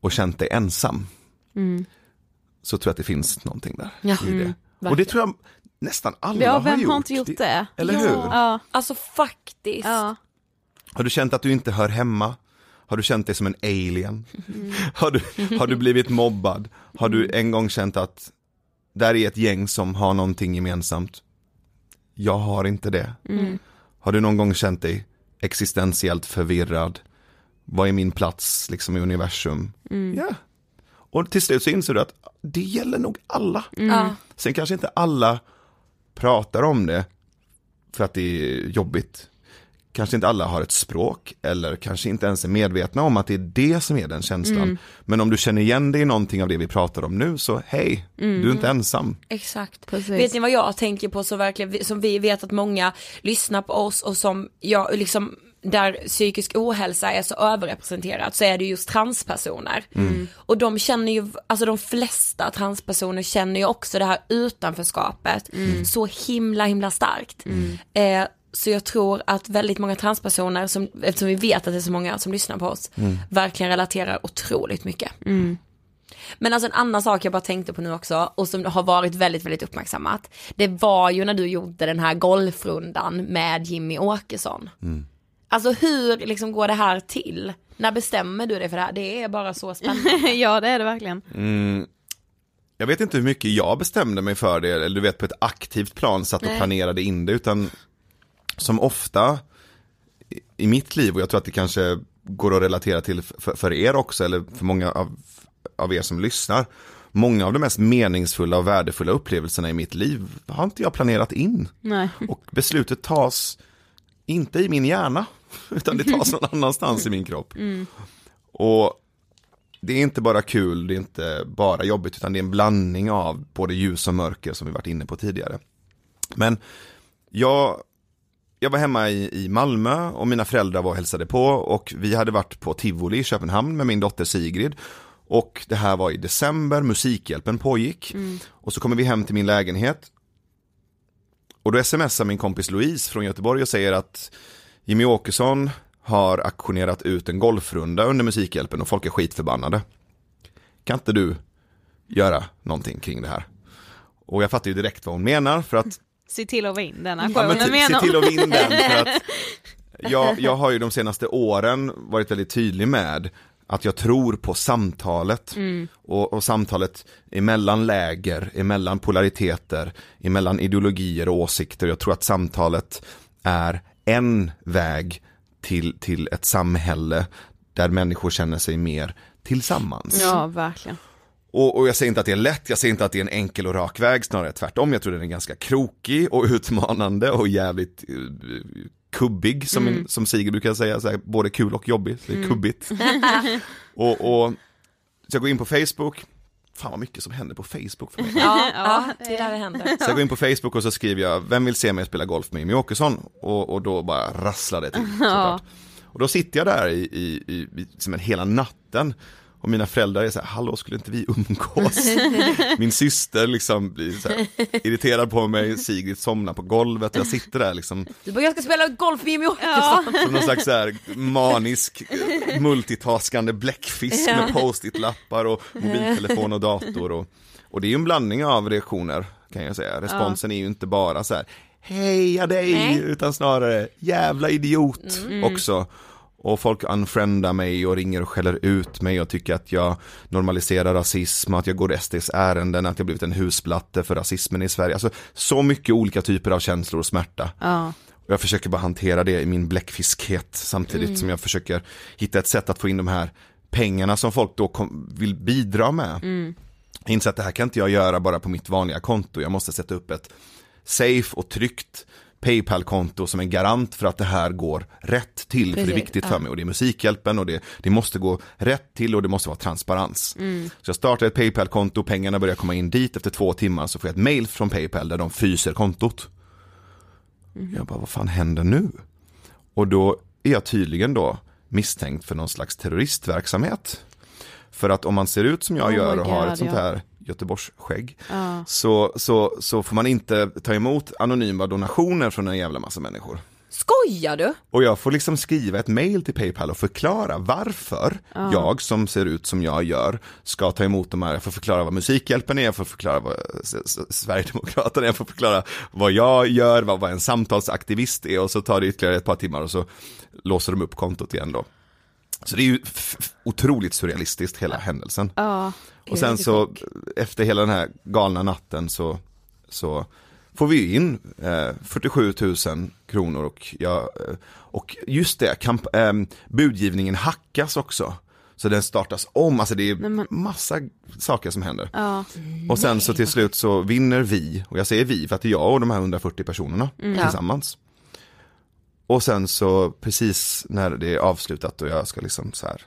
och känt dig ensam, så tror jag att det finns någonting där Ja. i det. Mm, och det tror jag nästan alla Ja, har vem gjort. har inte gjort det? Eller Ja. hur? Ja. Alltså faktiskt. Ja. Har du känt att du inte hör hemma? Har du känt dig som en alien? Har, du, har du blivit mobbad? Har du en gång känt att där är ett gäng som har någonting gemensamt? Jag har inte det. Har du någon gång känt dig existentiellt förvirrad? Vad är min plats liksom i universum? Ja. Och till slut så inser du att det gäller nog alla. Ja. Sen kanske inte alla pratar om det för att det är jobbigt. Kanske inte alla har ett språk eller kanske inte ens är medvetna om att det är det som är den känslan. Men om du känner igen dig i någonting av det vi pratar om nu så hej, du är inte ensam. Exakt. Precis. Vet ni vad jag tänker på så verkligen, som vi vet att många lyssnar på oss och som jag liksom där psykisk ohälsa är så överrepresenterat så är det just transpersoner. Och de känner ju, alltså de flesta transpersoner känner ju också det här utanförskapet så himla himla starkt. Eh, så jag tror att väldigt många transpersoner, som, eftersom vi vet att det är så många som lyssnar på oss, verkligen relaterar otroligt mycket. Men alltså en annan sak jag bara tänkte på nu också och som har varit väldigt, väldigt uppmärksammat. Det var ju när du gjorde den här golfrundan med Jimmy Åkesson. Alltså hur liksom går det här till? När bestämmer du dig för det här? Det är bara så spännande. ja, det är det verkligen. Jag vet inte hur mycket jag bestämde mig för det, eller du vet på ett aktivt plan satt och Nej. planerade in det, utan som ofta i- i mitt liv, och jag tror att det kanske går att relatera till för, för er också, eller för många av, av er som lyssnar. Många av de mest meningsfulla och värdefulla upplevelserna i mitt liv har inte jag planerat in. Nej. Och beslutet tas inte i min hjärna. utan det tas någon annanstans i min kropp. Och det är inte bara kul, det är inte bara jobbigt, utan det är en blandning av både ljus och mörker som vi varit inne på tidigare. Men jag, jag var hemma i, i Malmö och mina föräldrar var och hälsade på och vi hade varit på Tivoli i Köpenhamn med min dotter Sigrid. Och det här var i december, Musikhjälpen pågick. Och så kommer vi hem till min lägenhet. Och då smsar min kompis Louise från Göteborg och säger att Jimmy Åkesson har aktionerat ut en golfrunda under Musikhjälpen och folk är skitförbannade. Kan inte du göra någonting kring det här? Och jag fattar ju direkt vad hon menar för att Se till att vinna den Ja, men aktionen ty- menar se till att vinna den för att jag, jag har ju de senaste åren varit väldigt tydlig med att jag tror på samtalet och, och samtalet emellan läger, emellan polariteter, emellan ideologier och åsikter. Jag tror att samtalet är en väg till, till ett samhälle där människor känner sig mer tillsammans. Ja, verkligen. Och, och jag säger inte att det är lätt, jag säger inte att det är en enkel och rak väg, snarare tvärtom. Jag tror den är ganska krokig och utmanande och jävligt eh, kubbig som, en, som Sigrid brukar säga, så här, både kul och jobbig, så det är kubbigt. och, och så jag går in på Facebook, fan vad mycket som händer på Facebook för mig. Ja, ja, det är där det händer. Så jag går in på Facebook och så skriver jag, vem vill se mig spela golf med Jimmie Åkesson? Och, och då bara rasslar det till. såklart. Och då sitter jag där i, i, i, i som en hela natten och mina föräldrar är så här, hallå skulle inte vi umgås? Min syster liksom blir så här, irriterad på mig, Sigrid somnar på golvet och jag sitter där liksom Du bara, jag ska spela golf med Jimmy Åkesson. som någon slags så här manisk multitaskande bläckfisk med post-it-lappar och mobiltelefon och dator och, och det är ju en blandning av reaktioner kan jag säga. Responsen är ju inte bara så här heja dig Nej. utan snarare jävla idiot också. Och folk unfriendar mig och ringer och skäller ut mig och tycker att jag normaliserar rasism, att jag går SDs ärenden, att jag blivit en husplatte för rasismen i Sverige. Alltså så mycket olika typer av känslor och smärta. Ja. Och jag försöker bara hantera det i min bläckfiskhet samtidigt som jag försöker hitta ett sätt att få in de här pengarna som folk då kom, vill bidra med. Jag inser att det här kan inte jag göra bara på mitt vanliga konto, jag måste sätta upp ett safe och tryggt Paypal-konto som en garant för att det här går rätt till, för det är Precis, viktigt ja. för mig och det är Musikhjälpen och det, det måste gå rätt till och det måste vara transparens. Så jag startar ett Paypal-konto, pengarna börjar komma in dit, efter två timmar så får jag ett mail från Paypal där de fryser kontot. Jag bara, vad fan händer nu? Och då är jag tydligen då misstänkt för någon slags terroristverksamhet. För att om man ser ut som jag Oh gör och har God, ett sånt ja. Här Göteborgsskägg Ja. så, så, så får man inte ta emot anonyma donationer från en jävla massa människor. Skojar du? Och jag får liksom skriva ett mail till Paypal och förklara varför jag som ser ut som jag gör ska ta emot de här, jag får förklara vad Musikhjälpen är, jag får förklara vad Sverigedemokraterna är, jag får förklara vad jag gör, vad, vad en samtalsaktivist är och så tar det ytterligare ett par timmar och så låser de upp kontot igen då. Så det är ju otroligt surrealistiskt hela händelsen. Ja. Och sen så efter hela den här galna natten så, så får vi in eh, 47 000 kronor och, jag, eh, och just det, kamp, eh, budgivningen hackas också. Så den startas om, alltså det är men- massa saker som händer. Ja. Och sen så till slut så vinner vi, och jag säger vi för att det är jag och de här 140 personerna tillsammans. Och sen så precis när det är avslutat och jag ska liksom så här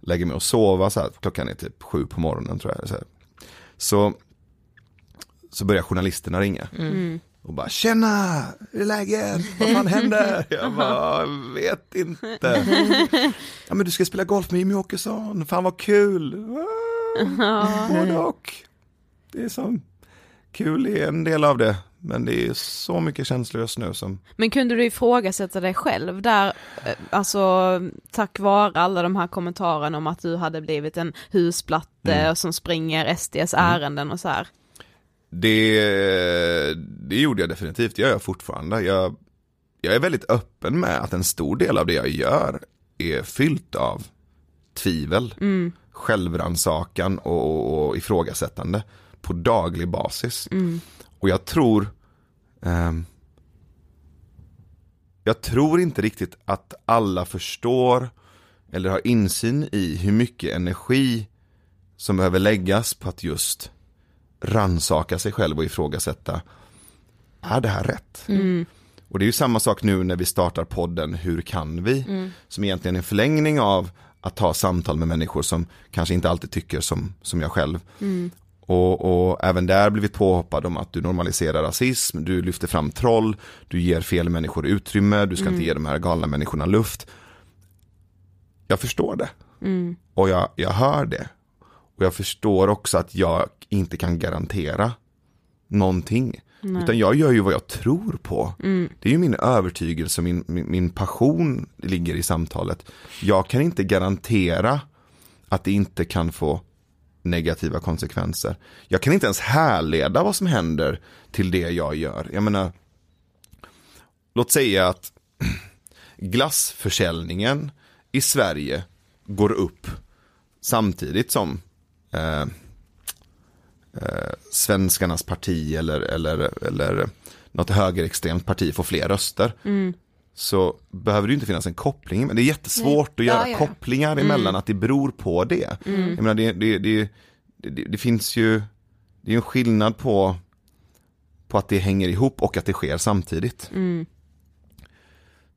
lägga mig och sova så här, klockan är typ sju på morgonen tror jag. Så, här. så, så börjar journalisterna ringa. Och bara tjena, hur är läget? Vad fan händer? Jag bara, vet inte. Ja men du ska spela golf med Jimmie Åkesson, fan vad kul. Både och. Det är som kul är en del av det. Men det är så mycket känslor just nu som Men kunde du ifrågasätta dig själv där, eh, alltså tack vare alla de här kommentarerna om att du hade blivit en husplatte som springer SDs ärenden och så här. Det, det gjorde jag definitivt, det gör jag fortfarande. Jag, jag är väldigt öppen med att en stor del av det jag gör är fyllt av tvivel, självrannsakan och, och, och ifrågasättande på daglig basis. Och jag tror, ehm, jag tror inte riktigt att alla förstår eller har insyn i hur mycket energi som behöver läggas på att just ransaka sig själv och ifrågasätta, är det här rätt? Och det är ju samma sak nu när vi startar podden Hur kan vi? Som egentligen är en förlängning av att ta samtal med människor som kanske inte alltid tycker som, som jag själv. Och, och även där blivit påhoppad om att du normaliserar rasism, du lyfter fram troll, du ger fel människor utrymme, du ska inte ge de här galna människorna luft. Jag förstår det. Och jag, jag hör det. Och jag förstår också att jag inte kan garantera någonting. Utan jag gör ju vad jag tror på. Det är ju min övertygelse, min, min, min passion ligger i samtalet. Jag kan inte garantera att det inte kan få negativa konsekvenser. Jag kan inte ens härleda vad som händer till det jag gör. Jag menar, låt säga att glassförsäljningen i Sverige går upp samtidigt som eh, eh, svenskarnas parti eller, eller, eller något högerextremt parti får fler röster. Mm. Så behöver det ju inte finnas en koppling, men det är jättesvårt att göra Ja, ja, kopplingar emellan att det beror på det. Jag menar, det, det, det, det, finns ju, det är ju en skillnad på, på att det hänger ihop och att det sker samtidigt.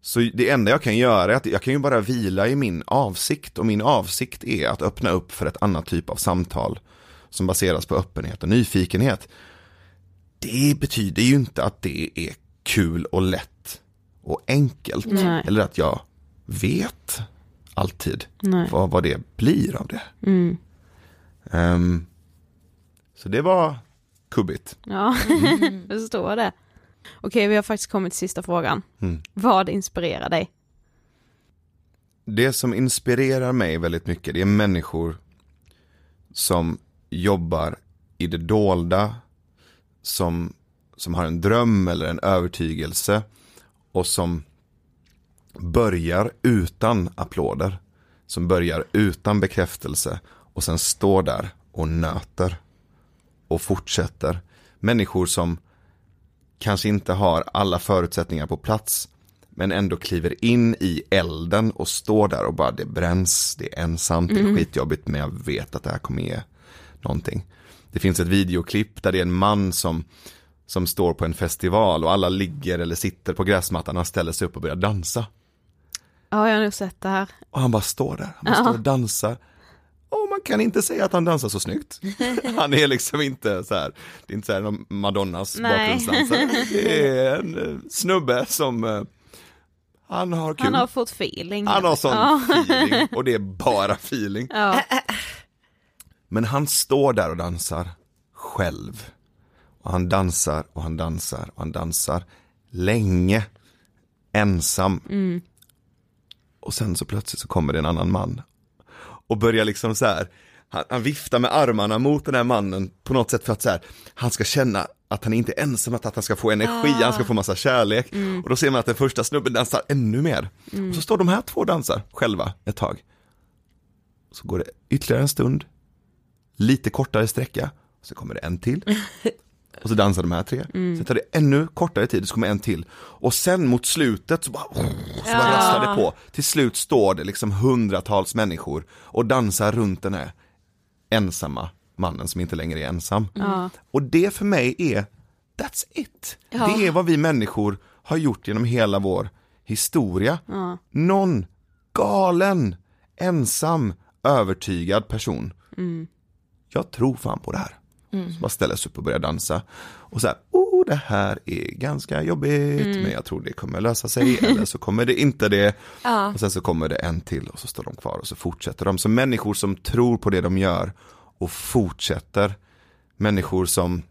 Så det enda jag kan göra är att jag kan ju bara vila i min avsikt och min avsikt är att öppna upp för ett annat typ av samtal som baseras på öppenhet och nyfikenhet. Det betyder ju inte att det är kul och lätt och enkelt. Nej. Eller att jag vet alltid Nej. vad, vad det blir av det. Mm. Ehm, så det var kubbigt. Ja, jag förstår det. Okej, vi har faktiskt kommit till sista frågan. Mm. Vad inspirerar dig? Det som inspirerar mig väldigt mycket det är människor som jobbar i det dolda, som, som har en dröm eller en övertygelse och som börjar utan applåder, som börjar utan bekräftelse och sen står där och nöter och fortsätter. Människor som kanske inte har alla förutsättningar på plats men ändå kliver in i elden och står där och bara det bränns, det är ensamt, det är skitjobbigt men jag vet att det här kommer ge någonting. Det finns ett videoklipp där det är en man som, som står på en festival och alla ligger eller sitter på gräsmattan och han ställer sig upp och börjar dansa. Ja, jag har nog sett det här. Och han bara står där, han bara står och dansar. Och man kan inte säga att han dansar så snyggt. Han är liksom inte så här, det är inte så här någon Madonnas Nej. bakgrundsdansare. Det är en eh, snubbe som, eh, han har kul. Han har fått feeling. Han har sån Ja. feeling och det är bara feeling. Ja. Men han står där och dansar själv. Och han dansar och han dansar och han dansar länge, ensam. Och sen så plötsligt så kommer det en annan man. Och börjar liksom så här, han, han viftar med armarna mot den här mannen på något sätt för att så här, han ska känna att han inte är ensam, att han ska få energi, han ska få massa kärlek. Och då ser man att den första snubben dansar ännu mer. Och så står de här två och dansar själva ett tag. Så går det ytterligare en stund, lite kortare sträcka, så kommer det en till. Och så dansar de här tre. Sen tar det ännu kortare tid, så kommer en till. Och sen mot slutet så bara, så bara rasslar det på. Till slut står det liksom hundratals människor och dansar runt den här ensamma mannen som inte längre är ensam. Och det för mig är, that's it. Det är vad vi människor har gjort genom hela vår historia. Någon galen, ensam, övertygad person. Jag tror fan på det här. Så bara ställer sig upp och börjar dansa. Och så här, oh det här är ganska jobbigt, men jag tror det kommer lösa sig, eller så kommer det inte det. Och sen så kommer det en till och så står de kvar och så fortsätter de. Så människor som tror på det de gör och fortsätter. Människor som,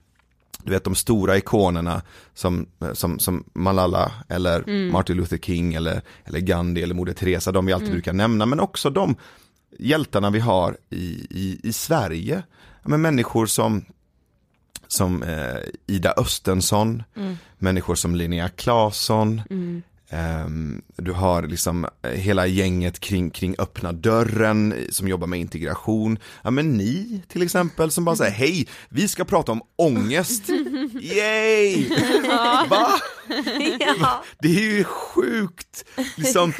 du vet de stora ikonerna som, som, som Malala eller Martin Luther King eller, eller Gandhi eller Moder Teresa, de vi alltid brukar nämna, men också de hjältarna vi har i, i, i Sverige. Ja, Men människor som, som eh, Ida Östensson, människor som Linnea Claesson, ehm, du har liksom eh, hela gänget kring, kring öppna dörren eh, som jobbar med integration. Ja men ni till exempel som bara säger hej, vi ska prata om ångest. Yay! Va? Det är ju sjukt, liksom,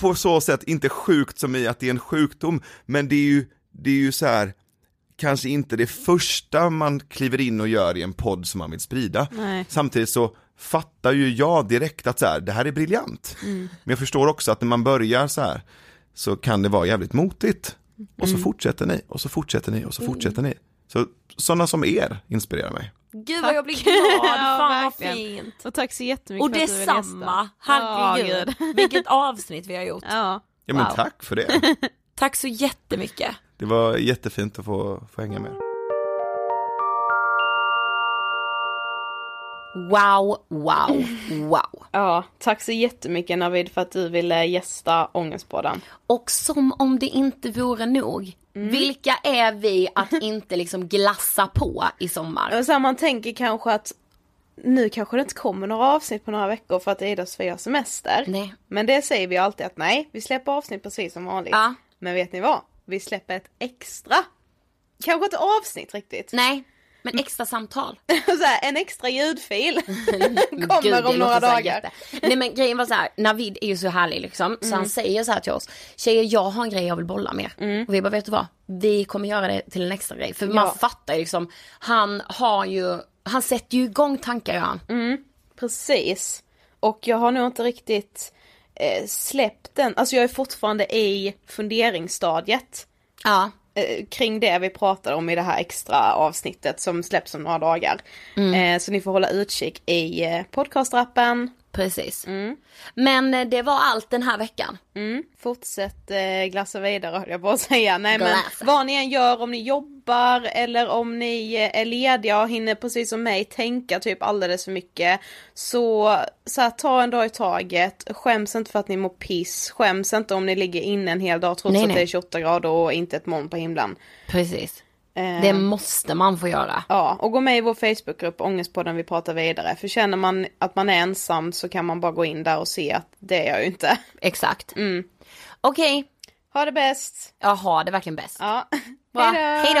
på så sätt, inte sjukt som i att det är en sjukdom, men det är ju, det är ju så här kanske inte det första man kliver in och gör i en podd som man vill sprida. Nej. Samtidigt så fattar ju jag direkt att så här, det här är briljant. Men jag förstår också att när man börjar så här så kan det vara jävligt motigt. Och så fortsätter ni, och så fortsätter ni, och så fortsätter ni. Så sådana som er inspirerar mig. Gud vad jag blir glad, Ja, fan vad fint. Och tack så jättemycket Och för att du ville detsamma, gästa. herregud. Vilket avsnitt vi har gjort. Ja. Ja men Wow. tack för det. Tack så jättemycket. Det var jättefint att få, få hänga med. Wow, wow, wow. ja, tack så jättemycket Navid för att du ville gästa Ångestpodden. Och som om det inte vore nog, vilka är vi att inte liksom glassa på i sommar? Och så här, man tänker kanske att nu kanske det inte kommer några avsnitt på några veckor för att Ida och Sofia har semester. Nej. Men det säger vi alltid att nej, vi släpper avsnitt precis som vanligt. Ja. Men vet ni vad? Vi släpper ett extra. Kanske inte avsnitt riktigt. Nej, men extra samtal. så här, en extra ljudfil Gud, kommer det om några så dagar. Nej men grejen var så här, Navid är ju så härlig liksom, så Mm. han säger så här till oss, tjejer jag har en grej jag vill bolla med. Och vi bara, vet du vad? Vi kommer göra det till en extra grej. För man Mm. Ja. fattar ju liksom, han har ju, han sätter ju igång tankar gör han. Mm. Precis. Och jag har nog inte riktigt eh, släppt den, alltså jag är fortfarande i funderingsstadiet. Ja. eh, kring det vi pratade om i det här extra avsnittet som släpps om några dagar. Mm. Eh, så ni får hålla utkik i eh, podcastrappen. Precis. Mm. Men eh, det var allt den här veckan. Fortsätt eh, glassa vidare höll jag på att säga. Nej men vad ni än gör, om ni jobbar eller om ni eh, är lediga och hinner precis som mig tänka typ alldeles för mycket. Så, så här, ta en dag i taget, skäms inte för att ni mår piss, skäms inte om ni ligger inne en hel dag trots Nej, att nej. det är 28 grader och inte ett moln på himlen. Precis. Eh, Det måste man få göra. Ja, och gå med i vår Facebookgrupp Ångestpodden vi pratar vidare. För känner man att man är ensam så kan man bara gå in där och se att det är jag ju inte. Exakt. Mm. Okej, Ha det bäst! jaha det är verkligen bäst. Ja. Hej då!